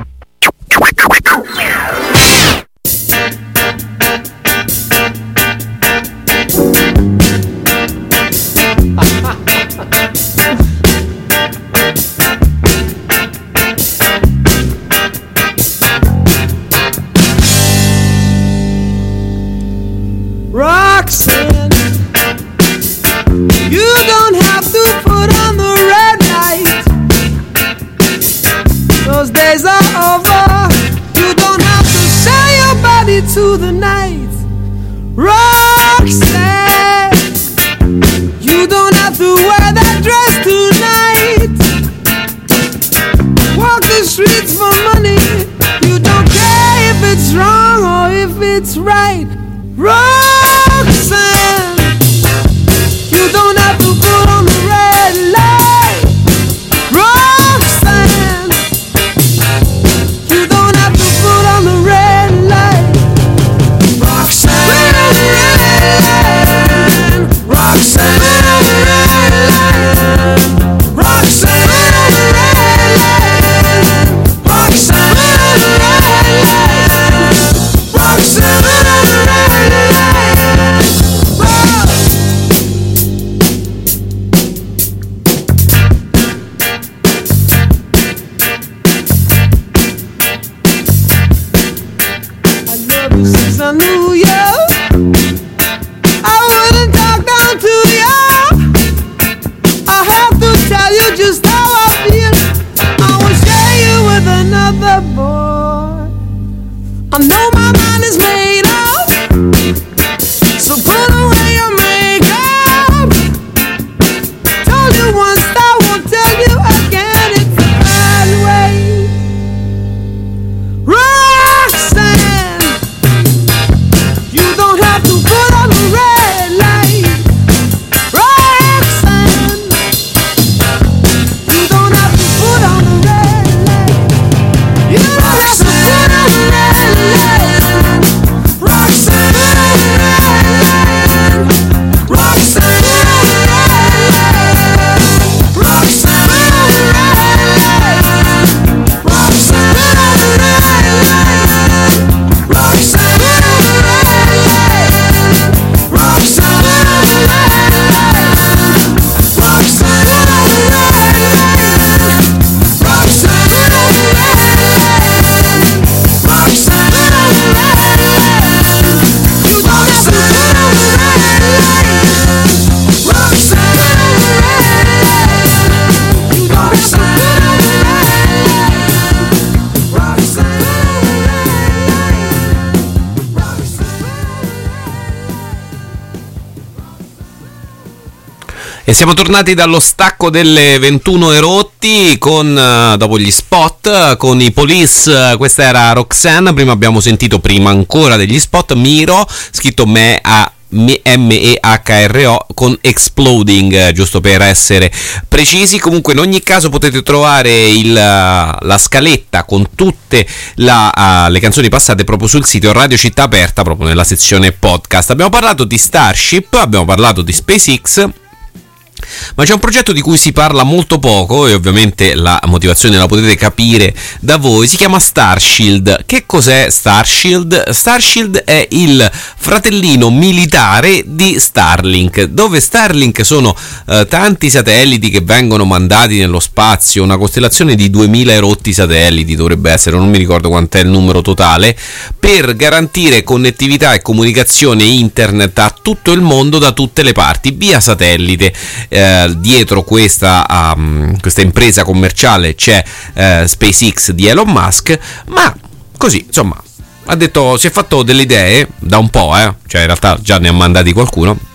E siamo tornati dallo stacco delle 21 erotti con, eh, dopo gli spot con i police. Questa era Roxanne. Prima abbiamo sentito, prima ancora degli spot, Miro, scritto me a M-E-H-R-O con Exploding, eh, giusto per essere precisi. Comunque, in ogni caso, potete trovare il, la scaletta con tutte la, uh, le canzoni passate proprio sul sito Radio Città Aperta, proprio nella sezione podcast. Abbiamo parlato di Starship, abbiamo parlato di SpaceX. Ma c'è un progetto di cui si parla molto poco e ovviamente la motivazione la potete capire da voi, si chiama Starshield. Che cos'è Starshield? Starshield è il fratellino militare di Starlink, dove Starlink sono eh, tanti satelliti che vengono mandati nello spazio, una costellazione di 2000 erotti satelliti dovrebbe essere, non mi ricordo quant'è il numero totale, per garantire connettività e comunicazione internet a tutto il mondo da tutte le parti via satellite eh, dietro questa, um, questa, impresa commerciale c'è eh, SpaceX di Elon Musk, ma così, insomma, ha detto, si è fatto delle idee da un po', eh, cioè in realtà già ne ha mandati qualcuno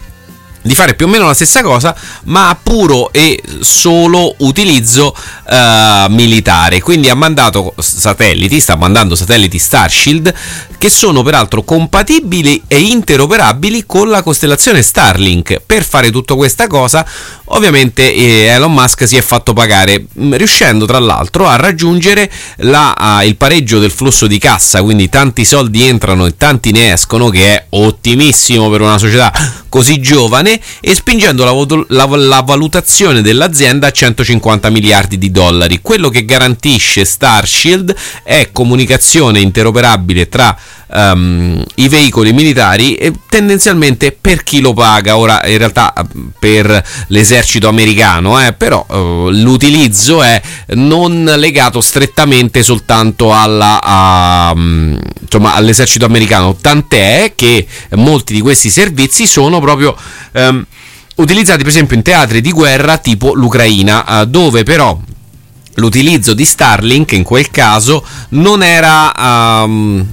di fare più o meno la stessa cosa, ma a puro e solo utilizzo uh, militare. Quindi ha mandato satelliti, sta mandando satelliti Starshield che sono peraltro compatibili e interoperabili con la costellazione Starlink. Per fare tutta questa cosa, ovviamente eh, Elon Musk si è fatto pagare, mm, riuscendo tra l'altro a raggiungere la, uh, il pareggio del flusso di cassa, quindi tanti soldi entrano e tanti ne escono, che è ottimissimo per una società così giovane e spingendo la, la, la, valutazione dell'azienda a 150 miliardi di dollari. Quello che garantisce Starshield è comunicazione interoperabile tra um, i veicoli militari e tendenzialmente per chi lo paga. Ora, in realtà, per l'esercito americano, eh, però uh, l'utilizzo è non legato strettamente soltanto alla, a, um, insomma, all'esercito americano, tant'è che molti di questi servizi sono proprio. Um, utilizzati per esempio in teatri di guerra tipo l'Ucraina, uh, dove però l'utilizzo di Starlink in quel caso non era um,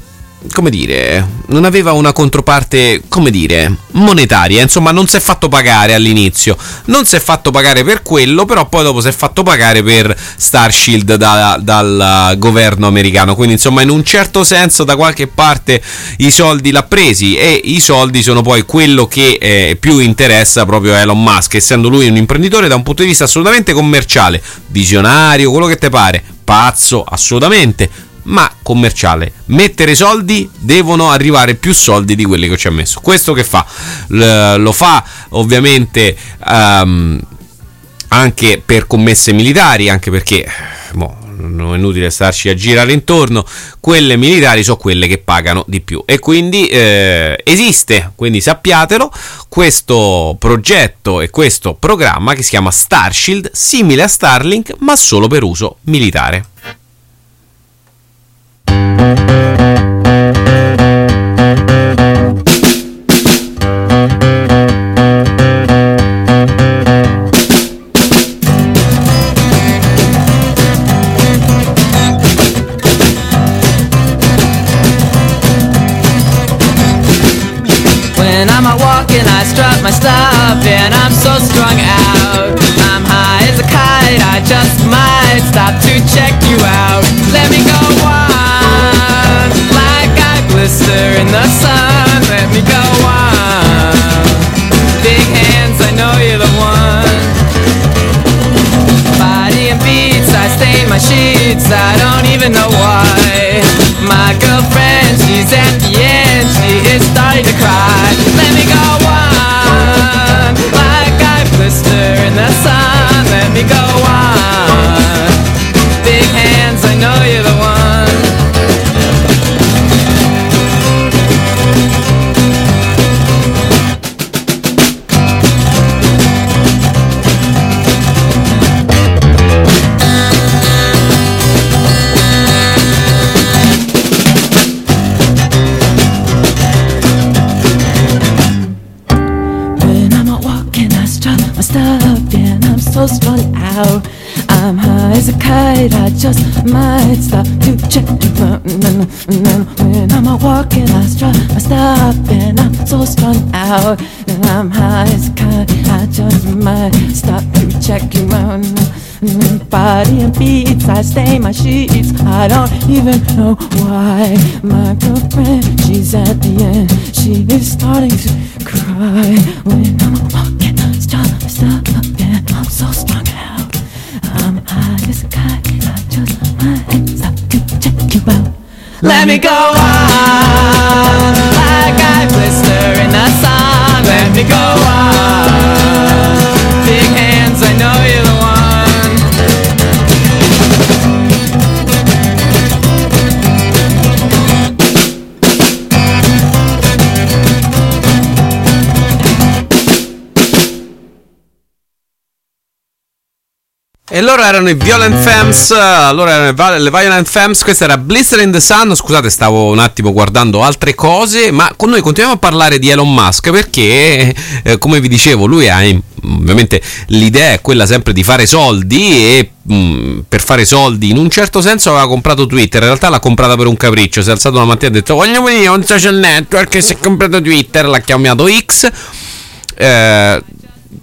come dire, non aveva una controparte, come dire, monetaria, insomma non si è fatto pagare all'inizio, non si è fatto pagare per quello, però poi dopo si è fatto pagare per Starshield da, dal governo americano, quindi insomma in un certo senso da qualche parte i soldi l'ha presi e i soldi sono poi quello che eh, più interessa proprio a Elon Musk, essendo lui un imprenditore da un punto di vista assolutamente commerciale, visionario, quello che te pare, pazzo, assolutamente ma commerciale. Mettere soldi devono arrivare più soldi di quelli che ci ha messo. Questo che fa? Lo fa ovviamente um, anche per commesse militari, anche perché boh, non è inutile starci a girare intorno. Quelle militari sono quelle che pagano di più e quindi eh, esiste, quindi sappiatelo, questo progetto e questo programma che si chiama Starshield, simile a Starlink, ma solo per uso militare. I she's at the end, she is starting to cry. Let me go on. Like I blister in the sun. Let me go so strung out. And I'm high as kite. I just might stop to check you out. Mm, Body and beats, I stain my sheets. I don't even know why. My girlfriend, she's at the end. She is starting to cry when I'm walking. Stop, stop, yeah, I'm so strung out. I'm high as a kite. I just might stop to check you out. Let me go on go on. Loro erano i Violent Femmes, loro erano le Violent Femmes, questa era Blister in the Sun, scusate stavo un attimo guardando altre cose, ma con noi continuiamo a parlare di Elon Musk perché, eh, come vi dicevo, lui ha ovviamente l'idea è quella sempre di fare soldi e mh, per fare soldi in un certo senso aveva comprato Twitter, in realtà l'ha comprata per un capriccio, si è alzato una mattina e ha detto voglio venire a un social network e si è comprato Twitter, l'ha chiamato X. Eh,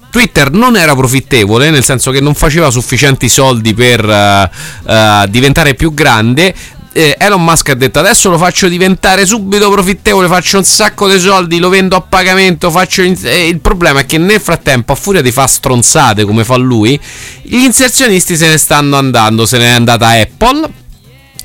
Twitter non era profittevole, nel senso che non faceva sufficienti soldi per uh, uh, diventare più grande. Eh, Elon Musk ha detto adesso lo faccio diventare subito profittevole, faccio un sacco di soldi, lo vendo a pagamento. Faccio il problema è che nel frattempo, a furia di fare stronzate come fa lui, gli inserzionisti se ne stanno andando. Se ne è andata Apple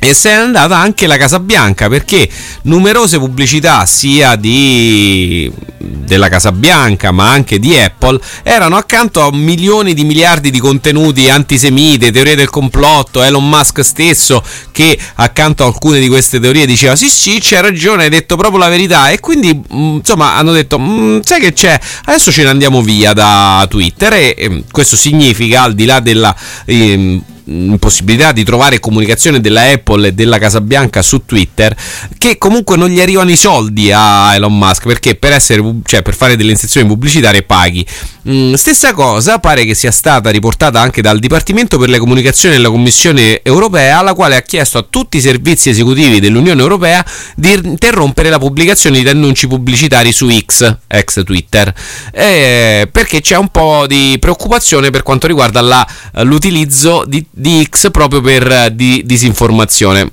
e se n'è andata anche la Casa Bianca perché numerose pubblicità sia di della Casa Bianca ma anche di Apple erano accanto a milioni di miliardi di contenuti antisemite, teorie del complotto, Elon Musk stesso che accanto a alcune di queste teorie diceva sì sì c'è ragione, hai detto proprio la verità. E quindi mh, insomma hanno detto mh, sai che c'è, adesso ce ne andiamo via da Twitter. E, e questo significa al di là della... ehm, impossibilità di trovare comunicazione della Apple e della Casa Bianca su Twitter che comunque non gli arrivano i soldi a Elon Musk perché per, essere, cioè per fare delle inserzioni pubblicitarie paghi. Mm, stessa cosa pare che sia stata riportata anche dal Dipartimento per le comunicazioni della Commissione europea la quale ha chiesto a tutti i servizi esecutivi dell'Unione Europea di interrompere la pubblicazione di annunci pubblicitari su X ex Twitter. Eh, perché c'è un po' di preoccupazione per quanto riguarda la, l'utilizzo di di X proprio per eh, di, disinformazione.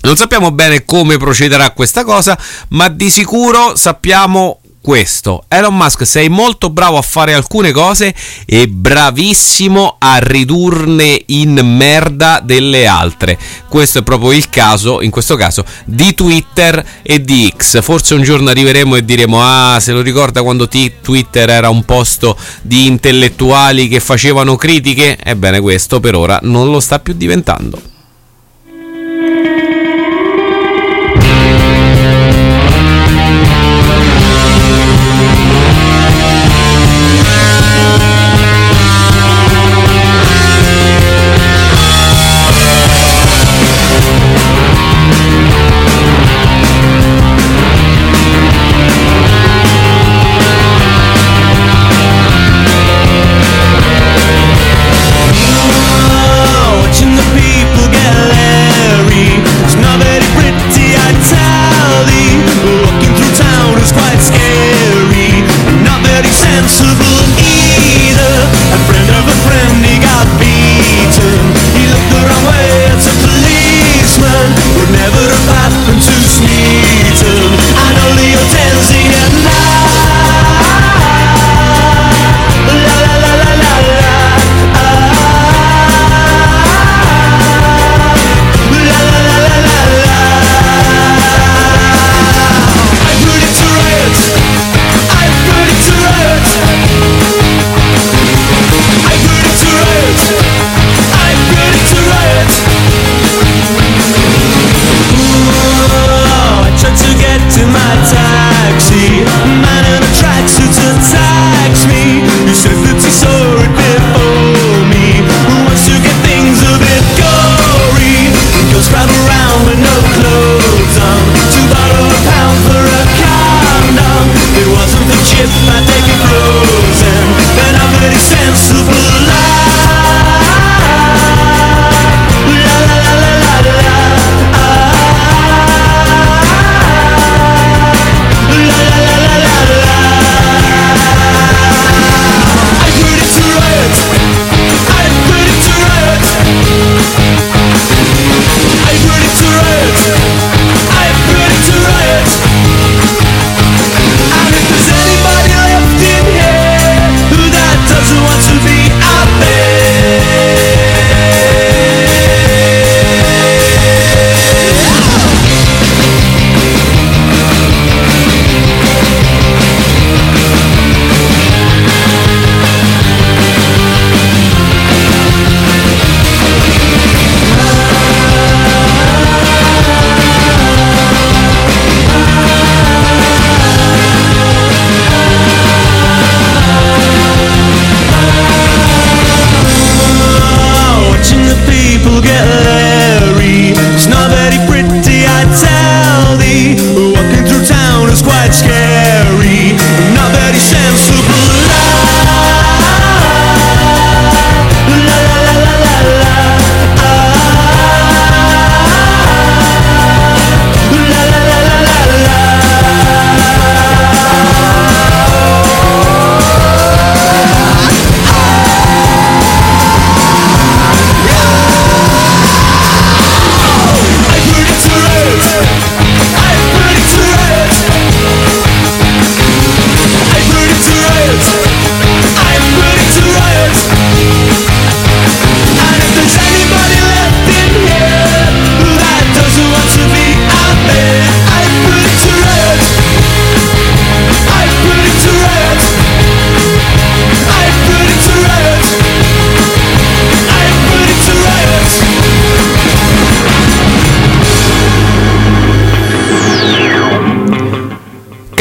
Non sappiamo bene come procederà questa cosa, ma di sicuro sappiamo questo. Elon Musk sei molto bravo a fare alcune cose e bravissimo a ridurne in merda delle altre. Questo è proprio il caso, in questo caso, di Twitter e di X. Forse un giorno arriveremo e diremo "Ah, se lo ricorda quando t- Twitter era un posto di intellettuali che facevano critiche?" Ebbene, questo per ora non lo sta più diventando.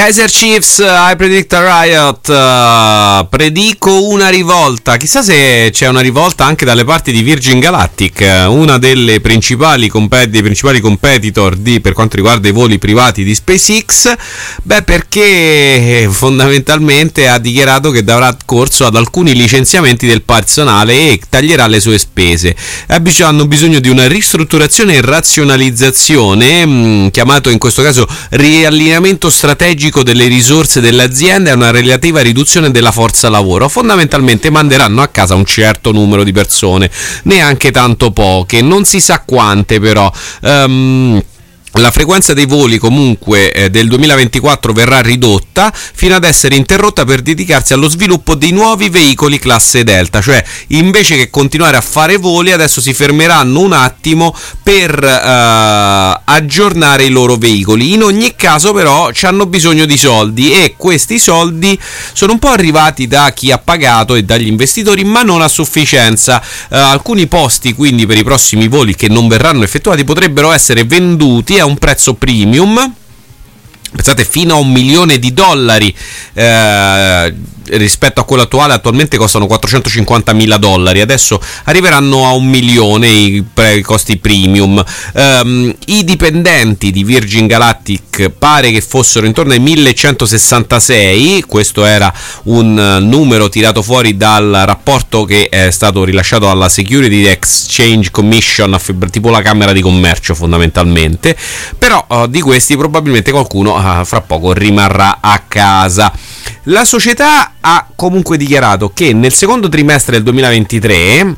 Kaiser Chiefs, I predict a riot. uh, predico una rivolta. Chissà se c'è una rivolta anche dalle parti di Virgin Galactic, eh, una delle principali, compet- dei principali competitor di- per quanto riguarda i voli privati di SpaceX. Beh, perché eh, fondamentalmente ha dichiarato che darà corso ad alcuni licenziamenti del personale e taglierà le sue spese. Bis- Hanno bisogno di una ristrutturazione e razionalizzazione, mh, chiamato in questo caso riallineamento strategico delle risorse dell'azienda e una relativa riduzione della forza lavoro. Fondamentalmente manderanno a casa un certo numero di persone, neanche tanto poche, non si sa quante però. Ehm, la frequenza dei voli comunque eh, del 2024 verrà ridotta fino ad essere interrotta per dedicarsi allo sviluppo di nuovi veicoli classe Delta, cioè invece che continuare a fare voli adesso si fermeranno un attimo per eh, aggiornare i loro veicoli. In ogni caso però hanno bisogno di soldi e questi soldi sono un po' arrivati da chi ha pagato e dagli investitori ma non a sufficienza. Eh, alcuni posti quindi per i prossimi voli che non verranno effettuati potrebbero essere venduti a un prezzo premium. Pensate fino a un milione di dollari eh, rispetto a quello attuale, attualmente costano 450 mila dollari, adesso arriveranno a un milione i, i costi premium. Ehm, I dipendenti di Virgin Galactic pare che fossero intorno ai 1166, questo era un eh, numero tirato fuori dal rapporto che è stato rilasciato alla Security Exchange Commission, tipo la Camera di Commercio fondamentalmente, però eh, di questi probabilmente qualcuno eh, fra poco rimarrà a casa. La società ha comunque dichiarato che nel secondo trimestre del 2023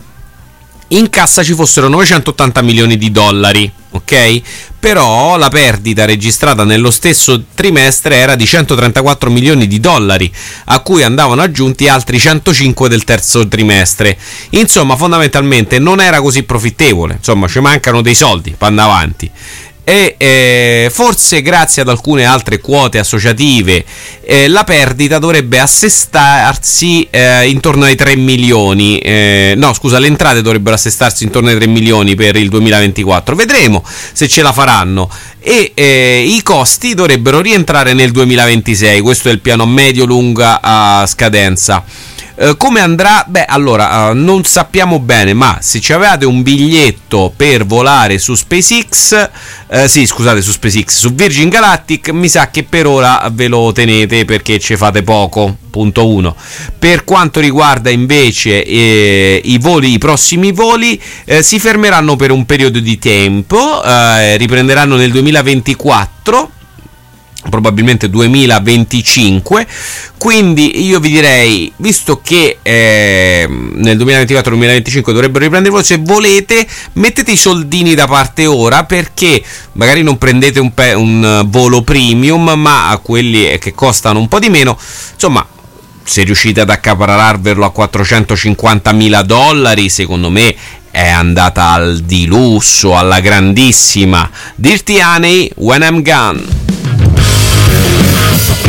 in cassa ci fossero 980 milioni di dollari, ok? Però la perdita registrata nello stesso trimestre era di 134 milioni di dollari, a cui andavano aggiunti altri 105 del terzo trimestre. Insomma, fondamentalmente non era così profittevole, insomma, ci mancano dei soldi, panda avanti e eh, forse grazie ad alcune altre quote associative eh, la perdita dovrebbe assestarsi eh, intorno ai 3 milioni. Eh, no scusa le entrate dovrebbero assestarsi intorno ai 3 milioni per il 2024 vedremo se ce la faranno. E eh, i costi dovrebbero rientrare nel 2026 questo è il piano medio lunga a scadenza eh, come andrà? Beh, allora, uh, non sappiamo bene, ma se ci avevate un biglietto per volare su SpaceX, uh, sì, scusate, su SpaceX, su Virgin Galactic, mi sa che per ora ve lo tenete perché ci fate poco. Punto 1. Per quanto riguarda invece eh, i voli, i prossimi voli, eh, si fermeranno per un periodo di tempo, eh, riprenderanno nel 2024 probabilmente 2025 quindi io vi direi visto che eh, nel 2024-2025 dovrebbero riprendere voi se volete mettete i soldini da parte ora perché magari non prendete un, pe- un volo premium ma a quelli che costano un po' di meno. Insomma se riuscite ad accapararvelo a 450 mila dollari secondo me è andata al di lusso alla grandissima. Dirty Honey When I'm Gone Yes.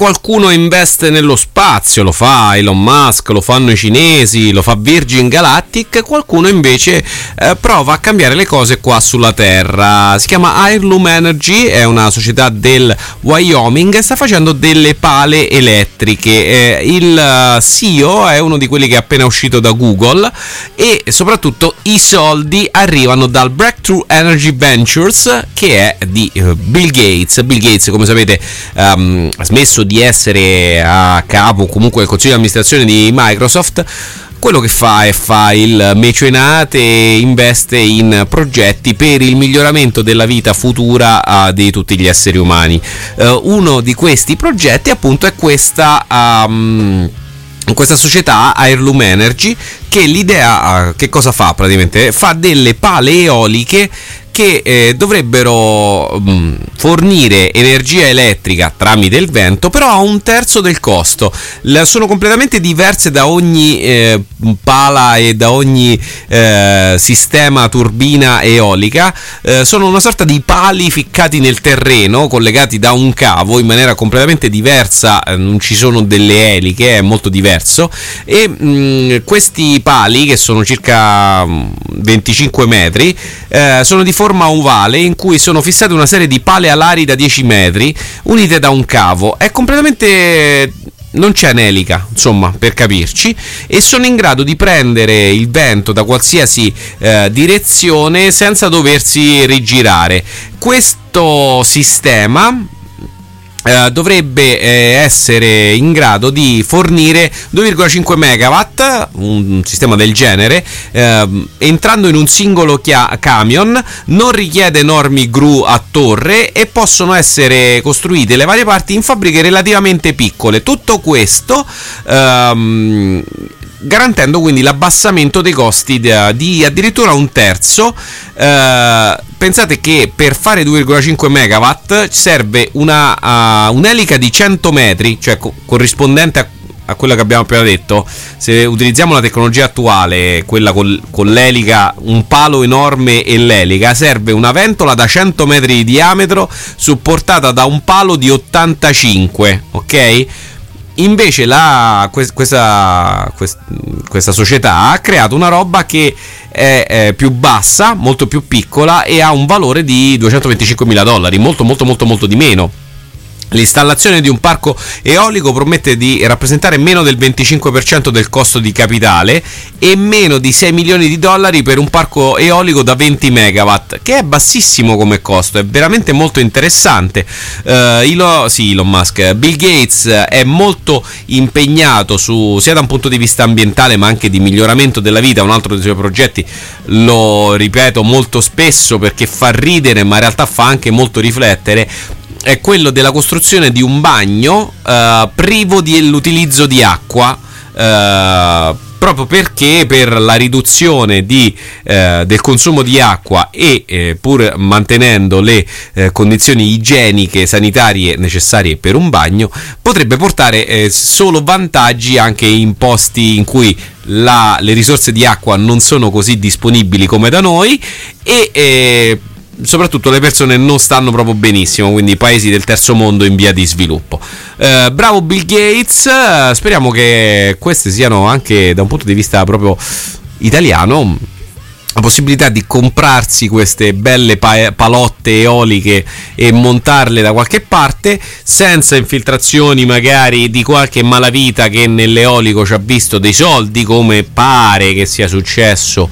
Qualcuno investe nello spazio, lo fa Elon Musk, lo fanno i cinesi, lo fa Virgin Galactic, qualcuno invece eh, prova a cambiare le cose qua sulla Terra. Si chiama Heirloom Energy, è una società del Wyoming sta facendo delle pale elettriche. Eh, il eh, CEO è uno di quelli che è appena uscito da Google e soprattutto i soldi arrivano dal Breakthrough Energy Ventures che è di eh, Bill Gates. Bill Gates, come sapete, um, ha smesso di essere a capo comunque del consiglio di amministrazione di Microsoft quello che fa è fa il mecenate e investe in progetti per il miglioramento della vita futura uh, di tutti gli esseri umani. Uh, uno di questi progetti appunto è questa... Um, questa società Airloom Energy che l'idea che cosa fa praticamente? Fa delle pale eoliche che eh, dovrebbero mh, mm, fornire energia elettrica tramite il vento, però a un terzo del costo. Le, sono completamente diverse da ogni eh, pala e da ogni eh, sistema turbina eolica. Eh, sono una sorta di pali ficcati nel terreno, collegati da un cavo in maniera completamente diversa. Eh, non ci sono delle eliche, è molto diverso. E mh, mm, questi pali, che sono circa 25 mm, metri, eh, sono di forma ovale in cui sono fissate una serie di pale alari da 10 metri unite da un cavo. È completamente non c'è anelica, insomma, per capirci, e sono in grado di prendere il vento da qualsiasi eh, direzione senza doversi rigirare. Questo sistema Uh, dovrebbe eh, essere in grado di fornire 2,5 megawatt, un sistema del genere, eh, entrando in un singolo chia- camion, non richiede enormi gru a torre e possono essere costruite le varie parti in fabbriche relativamente piccole. Tutto questo ehm, garantendo quindi l'abbassamento dei costi di, di addirittura un terzo. Eh, pensate che per fare 2,5 megawatt serve una, uh, un'elica di 100 metri, cioè co- corrispondente a a quello che abbiamo appena detto, se utilizziamo la tecnologia attuale, quella col, con l'elica, un palo enorme e l'elica, serve una ventola da 100 metri di diametro supportata da un palo di 85, ok? Invece la, questa, questa, società ha creato una roba che è, più bassa, molto più piccola e ha un valore di 225 mila dollari, molto molto molto molto di meno. L'installazione di un parco eolico promette di rappresentare meno del 25% del costo di capitale e meno di 6 milioni di dollari per un parco eolico da 20 megawatt, che è bassissimo come costo, è veramente molto interessante. Uh, Elon, sì, Elon Musk, Bill Gates è molto impegnato su, sia da un punto di vista ambientale ma anche di miglioramento della vita, un altro dei suoi progetti lo ripeto molto spesso perché fa ridere ma in realtà fa anche molto riflettere è quello della costruzione di un bagno eh, privo dell'utilizzo di acqua. Eh, proprio perché per la riduzione di, eh, del consumo di acqua e eh, pur mantenendo le eh, condizioni igieniche sanitarie necessarie per un bagno potrebbe portare eh, solo vantaggi anche in posti in cui la, le risorse di acqua non sono così disponibili come da noi e eh, soprattutto le persone non stanno proprio benissimo, quindi paesi del terzo mondo in via di sviluppo. Eh, bravo Bill Gates, eh, speriamo che queste siano anche da un punto di vista proprio italiano la possibilità di comprarsi queste belle pa- palotte eoliche e montarle da qualche parte senza infiltrazioni magari di qualche malavita che nell'eolico ci ha visto dei soldi come pare che sia successo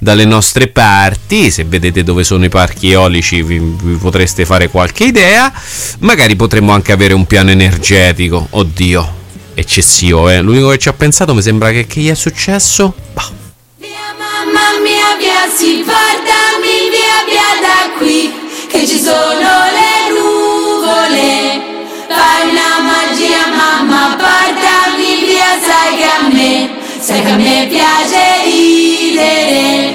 dalle nostre parti. Se vedete dove sono i parchi eolici, vi, vi potreste fare qualche idea. Magari potremmo anche avere un piano energetico. Oddio, eccessivo, eh. L'unico che ci ha pensato mi sembra che, che gli è successo. Bah. Via mamma mia, via, si portami via, via da qui, che ci sono le nuvole. Fai una magia, mamma, portami via, sai che a me, sai che a me piace ridere.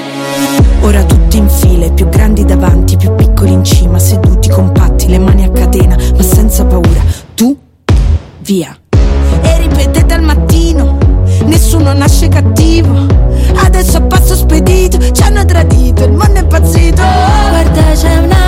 Ora tutti in file, più grandi davanti, più piccoli in cima, seduti compatti, le mani a catena, ma senza paura. Tu, via. E ripetete al mattino, nessuno nasce cattivo. Adesso a passo spedito, ci hanno tradito, il mondo è impazzito. Guarda c'è un'altalena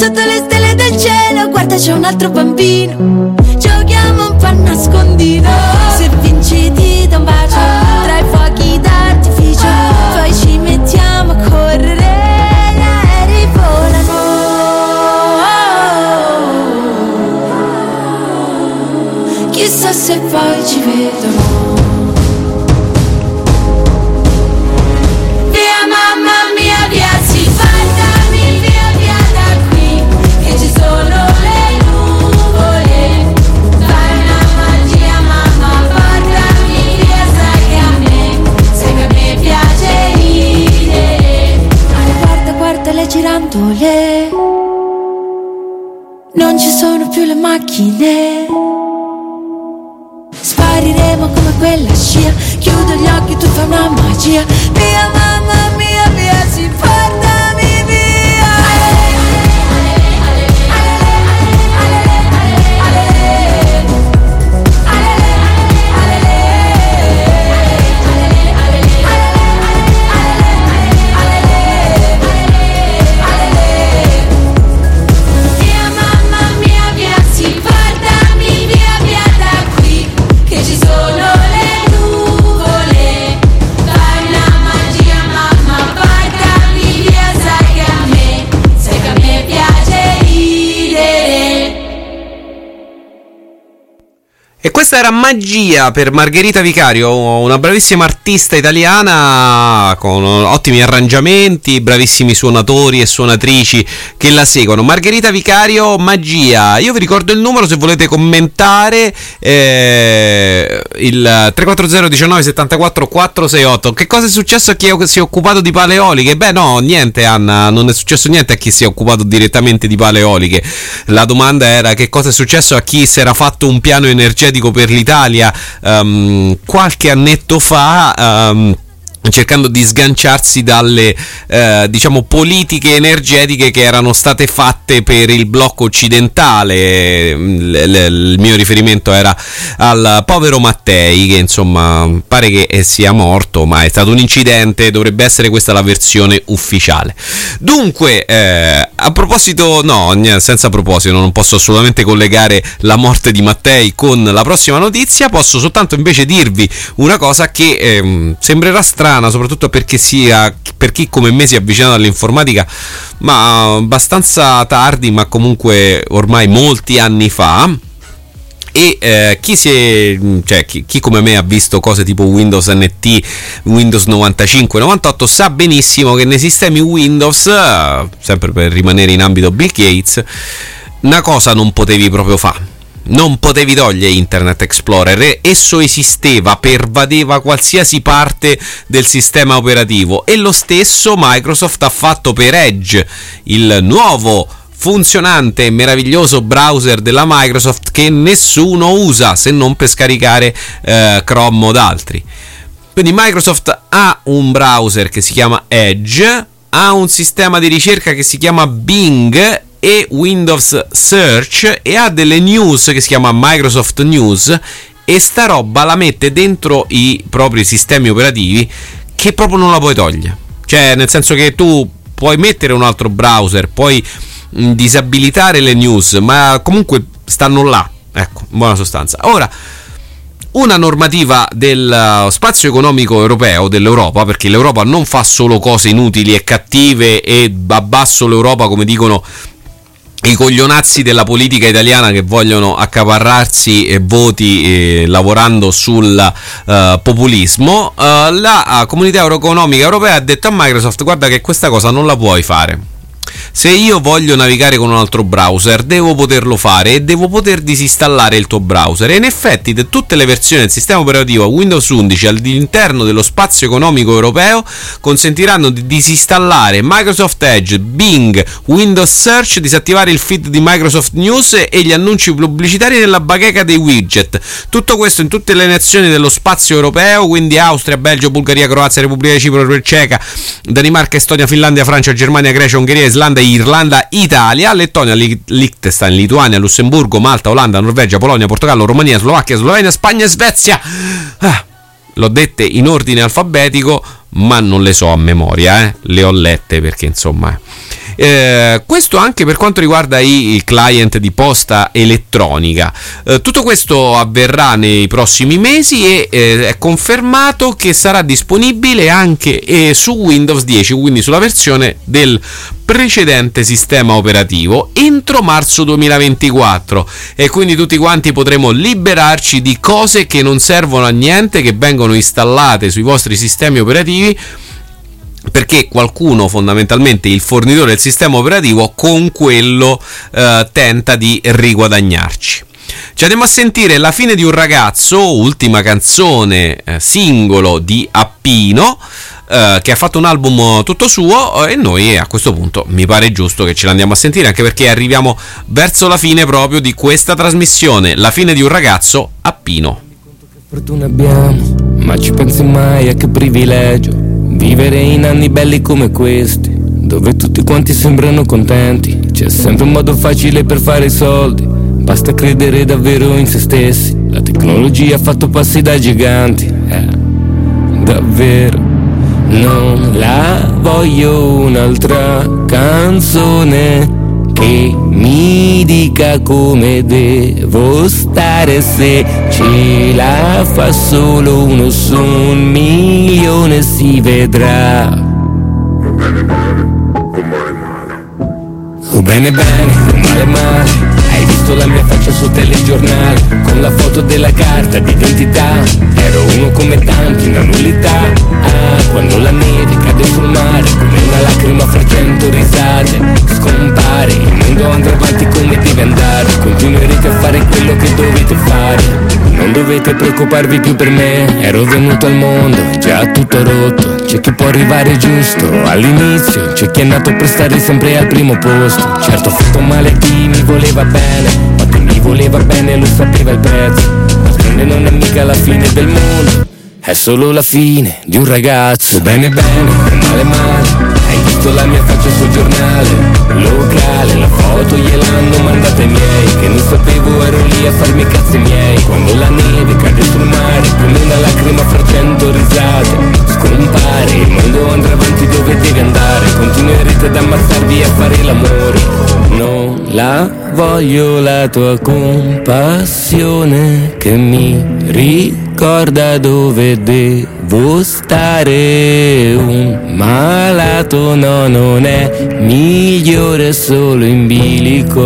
sotto le stelle del cielo, guarda c'è un altro bambino. Giochiamo un po' a nascondino. Se vinci ti do un bacio, tra i fuochi d'artificio, poi ci mettiamo a correre, gli aerei volano. Chissà se poi ci non ci sono più le macchine. Spariremo come quella scia. Chiudo gli occhi, tu fai una magia. Via mamma mia, via si portami E questa era Magia per Margherita Vicario, una bravissima artista italiana con ottimi arrangiamenti, bravissimi suonatori e suonatrici che la seguono. Margherita Vicario, Magia. Io vi ricordo il numero se volete commentare eh, il 340 19 74 468. Che cosa è successo a chi si è occupato di paleoliche? Beh, no, niente, Anna, non è successo niente a chi si è occupato direttamente di paleoliche. La domanda era che cosa è successo a chi si era fatto un piano energetico per l'Italia ehm, qualche annetto fa. ehm, cercando di sganciarsi dalle eh, diciamo politiche energetiche che erano state fatte per il blocco occidentale l- l- il mio riferimento era al povero Mattei che insomma pare che eh, sia morto ma è stato un incidente dovrebbe essere questa la versione ufficiale dunque eh, a proposito no senza proposito non posso assolutamente collegare la morte di Mattei con la prossima notizia. Posso soltanto invece dirvi una cosa che ehm, sembrerà strana soprattutto perché sia per chi come me si è avvicinato all'informatica ma abbastanza tardi ma comunque ormai molti anni fa e eh, chi, è, cioè, chi, chi, come me ha visto cose tipo Windows NT, Windows 95, 98 sa benissimo che nei sistemi Windows, eh, sempre per rimanere in ambito Bill Gates, una cosa non potevi proprio fare. Non potevi togliere Internet Explorer, esso esisteva, pervadeva qualsiasi parte del sistema operativo e lo stesso Microsoft ha fatto per Edge, il nuovo funzionante e meraviglioso browser della Microsoft che nessuno usa se non per scaricare eh, Chrome od altri. Quindi Microsoft ha un browser che si chiama Edge, ha un sistema di ricerca che si chiama Bing e Windows Search e ha delle news che si chiama Microsoft News e sta roba la mette dentro i propri sistemi operativi che proprio non la puoi togliere. Cioè, nel senso che tu puoi mettere un altro browser, puoi disabilitare le news, ma comunque stanno là. Ecco, in buona sostanza. Ora, una normativa del spazio economico europeo, dell'Europa, perché l'Europa non fa solo cose inutili e cattive e abbasso l'Europa, come dicono i coglionazzi della politica italiana che vogliono accaparrarsi eh, voti eh, lavorando sul eh, populismo, la comunità economica europea ha detto a Microsoft guarda che questa cosa non la puoi fare se io voglio navigare con un altro browser devo poterlo fare e devo poter disinstallare il tuo browser e in effetti de- tutte le versioni del sistema operativo Windows 11 all'interno dello spazio economico europeo consentiranno di disinstallare Microsoft Edge, Bing, Windows Search, disattivare il feed di Microsoft News e gli annunci pubblicitari nella bacheca dei widget. Tutto questo in tutte le nazioni dello spazio europeo, quindi Austria, Belgio, Bulgaria, Croazia, Repubblica di Cipro, Ceca, Danimarca, Estonia, Finlandia, Francia, Germania, Grecia, Ungheria, Islanda, Irlanda, Italia, Lettonia, Li- Liechtenstein, Lituania, Lussemburgo, Malta, Olanda, Norvegia, Polonia, Portogallo, Romania, Slovacchia, Slovenia, Spagna e Svezia. Ah, l'ho dette in ordine alfabetico, ma non le so a memoria, eh. le ho lette perché insomma... Eh, questo anche per quanto riguarda i, i client di posta elettronica. Eh, tutto questo avverrà nei prossimi mesi e eh, è confermato che sarà disponibile anche eh, su Windows 10, quindi sulla versione del precedente sistema operativo entro marzo 2024 e quindi tutti quanti potremo liberarci di cose che non servono a niente che vengono installate sui vostri sistemi operativi perché qualcuno fondamentalmente il fornitore del sistema operativo con quello eh, tenta di riguadagnarci ci andiamo a sentire La fine di un ragazzo, ultima canzone eh, singolo di Appino, eh, che ha fatto un album tutto suo eh, e noi a questo punto mi pare giusto che ce l'andiamo a sentire, anche perché arriviamo verso la fine proprio di questa trasmissione, La fine di un ragazzo, Appino. fortuna abbiamo, ma ci pensi mai a che privilegio vivere in anni belli come questi, dove tutti quanti sembrano contenti, c'è sempre un modo facile per fare i soldi, basta credere davvero in se stessi, la tecnologia ha fatto passi da giganti, eh, davvero. Non la voglio un'altra canzone che mi dica come devo stare se ce la fa solo uno su un milione si vedrà. O bene bene, o male male Hai visto la mia faccia sul telegiornale Con la foto della carta d'identità. Ero uno come tanti, una nullità. Ah, quando la neve cade sul mare Come una lacrima fra cento risate Scompare, il mondo andrà avanti come deve andare. Continuerete a fare quello che dovete fare. Non dovete preoccuparvi più per me, ero venuto al mondo, già tutto rotto. C'è chi può arrivare giusto. All'inizio, c'è chi è nato per stare sempre al primo posto. Certo ho fatto male a chi mi voleva bene, mi voleva bene lo sapeva il prezzo. D'altronde non è mica la fine del mondo, è solo la fine di un ragazzo. Bene bene, male male. Visto la mia faccia sul giornale locale, la foto gliel'hanno mandata ai miei, che non sapevo ero lì a farmi i cazzi miei. Quando la neve cade sul mare, come una lacrima fra cento risate, scompare, il mondo andrà avanti dove deve andare, continuerete ad ammazzarvi a fare l'amore. Non la voglio la tua compassione che mi ricorda dove devo stare. Un malato no, non è migliore solo in bilico.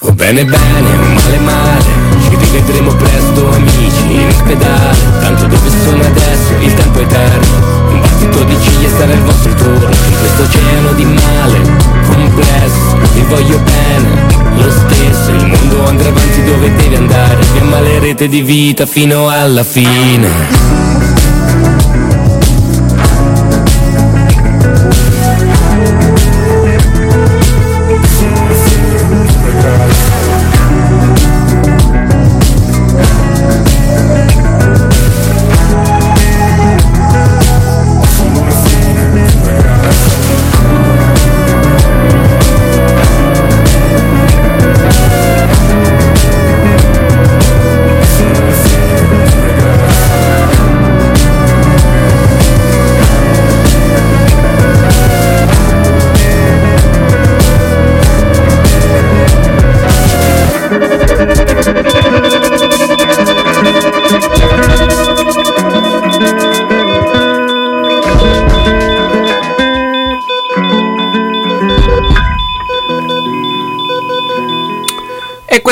O bene bene, o male male, ci rivedremo presto amici in ospedale, tanto dove sono adesso il tempo è eterno. Un battito di ciglia sarà il vostro turno, in questo oceano di male, complesso, vi voglio bene, lo stesso, il mondo andrà avanti dove deve andare, vi ammalerete di vita fino alla fine.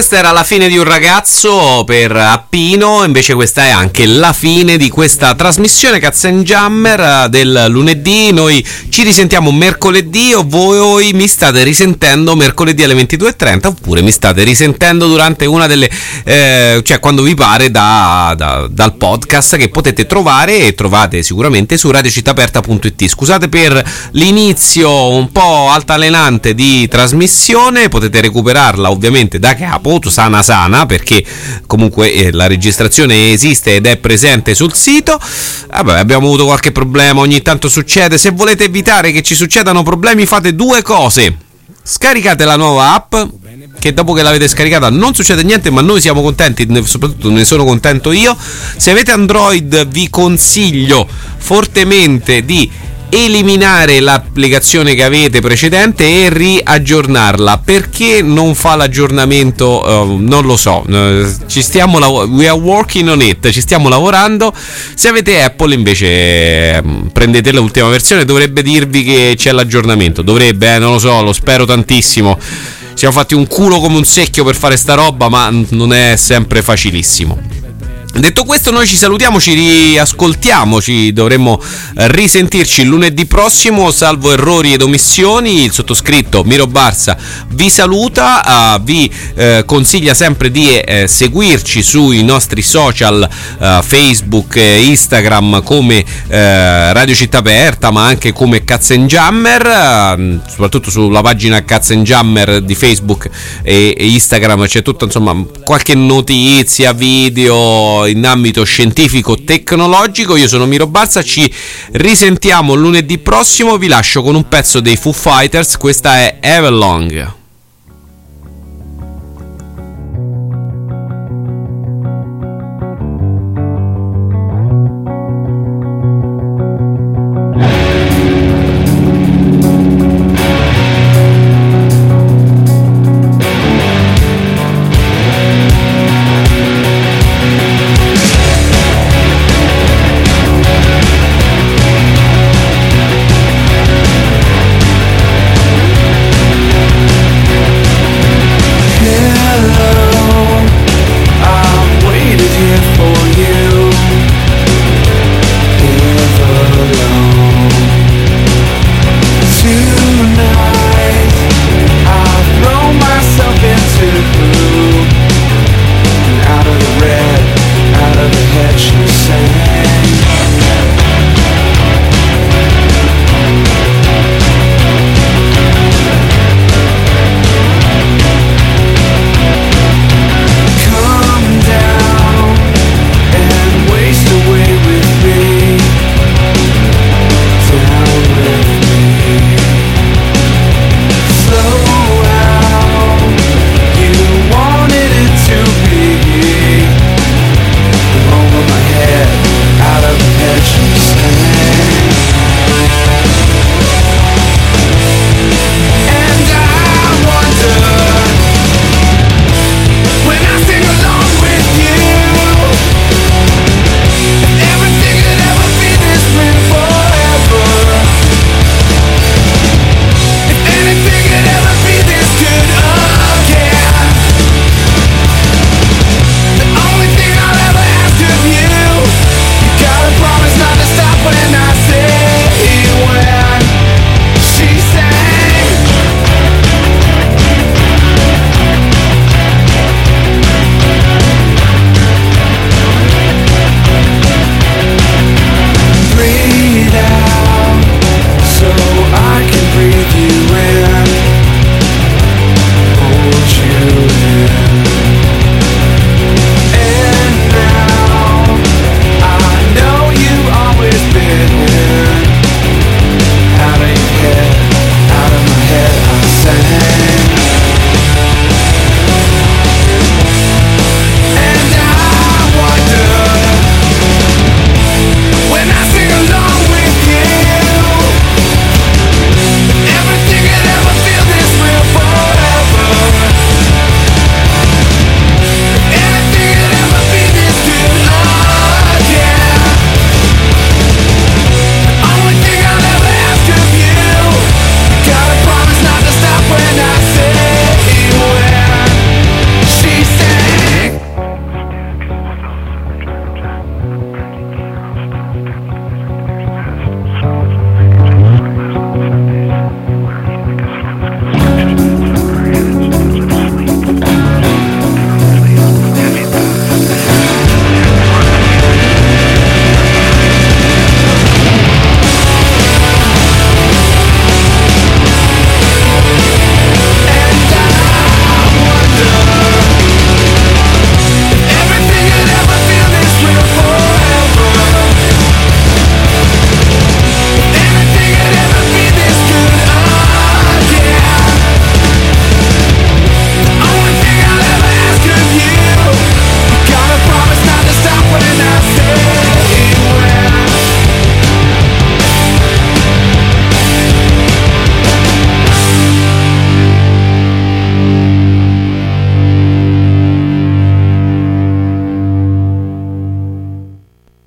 Questa era la fine di un ragazzo per Appino, invece questa è anche la fine di questa trasmissione Cazzen Jammer eh, del lunedì. Noi ci risentiamo mercoledì o voi mi state risentendo mercoledì alle 22.30 oppure mi state risentendo durante una delle... Eh, cioè quando vi pare da, da, dal podcast che potete trovare e trovate sicuramente su radiocittaperta.it. Scusate per l'inizio un po' altalenante di trasmissione, potete recuperarla ovviamente da capo appunto sana sana perché comunque eh, la registrazione esiste ed è presente sul sito. Vabbè, abbiamo avuto qualche problema, ogni tanto succede. Se volete evitare che ci succedano problemi fate due cose. Scaricate la nuova app che dopo che l'avete scaricata non succede niente, ma noi siamo contenti, soprattutto ne sono contento io. Se avete Android vi consiglio fortemente di eliminare l'applicazione che avete precedente e riaggiornarla. Perché non fa l'aggiornamento uh, non lo so uh, ci stiamo lav- we are working on it ci stiamo lavorando. Se avete Apple invece um, prendete l'ultima versione dovrebbe dirvi che c'è l'aggiornamento. Dovrebbe eh, non lo so lo spero tantissimo. Siamo fatti un culo come un secchio per fare sta roba ma non è sempre facilissimo Detto questo, noi ci salutiamo, ci riascoltiamo, ci dovremmo eh, risentirci lunedì prossimo, salvo errori ed omissioni. Il sottoscritto Miro Barsa vi saluta, uh, vi uh, consiglia sempre di seguirci sui nostri social Facebook e Instagram come Radio Città Aperta, ma anche come Katzenjammer, soprattutto sulla pagina Katzenjammer di Facebook e, e Instagram c'è tutta insomma qualche notizia, video in ambito scientifico tecnologico. Io sono Miro Barza, ci risentiamo lunedì prossimo. Vi lascio con un pezzo dei Foo Fighters. Questa è Everlong.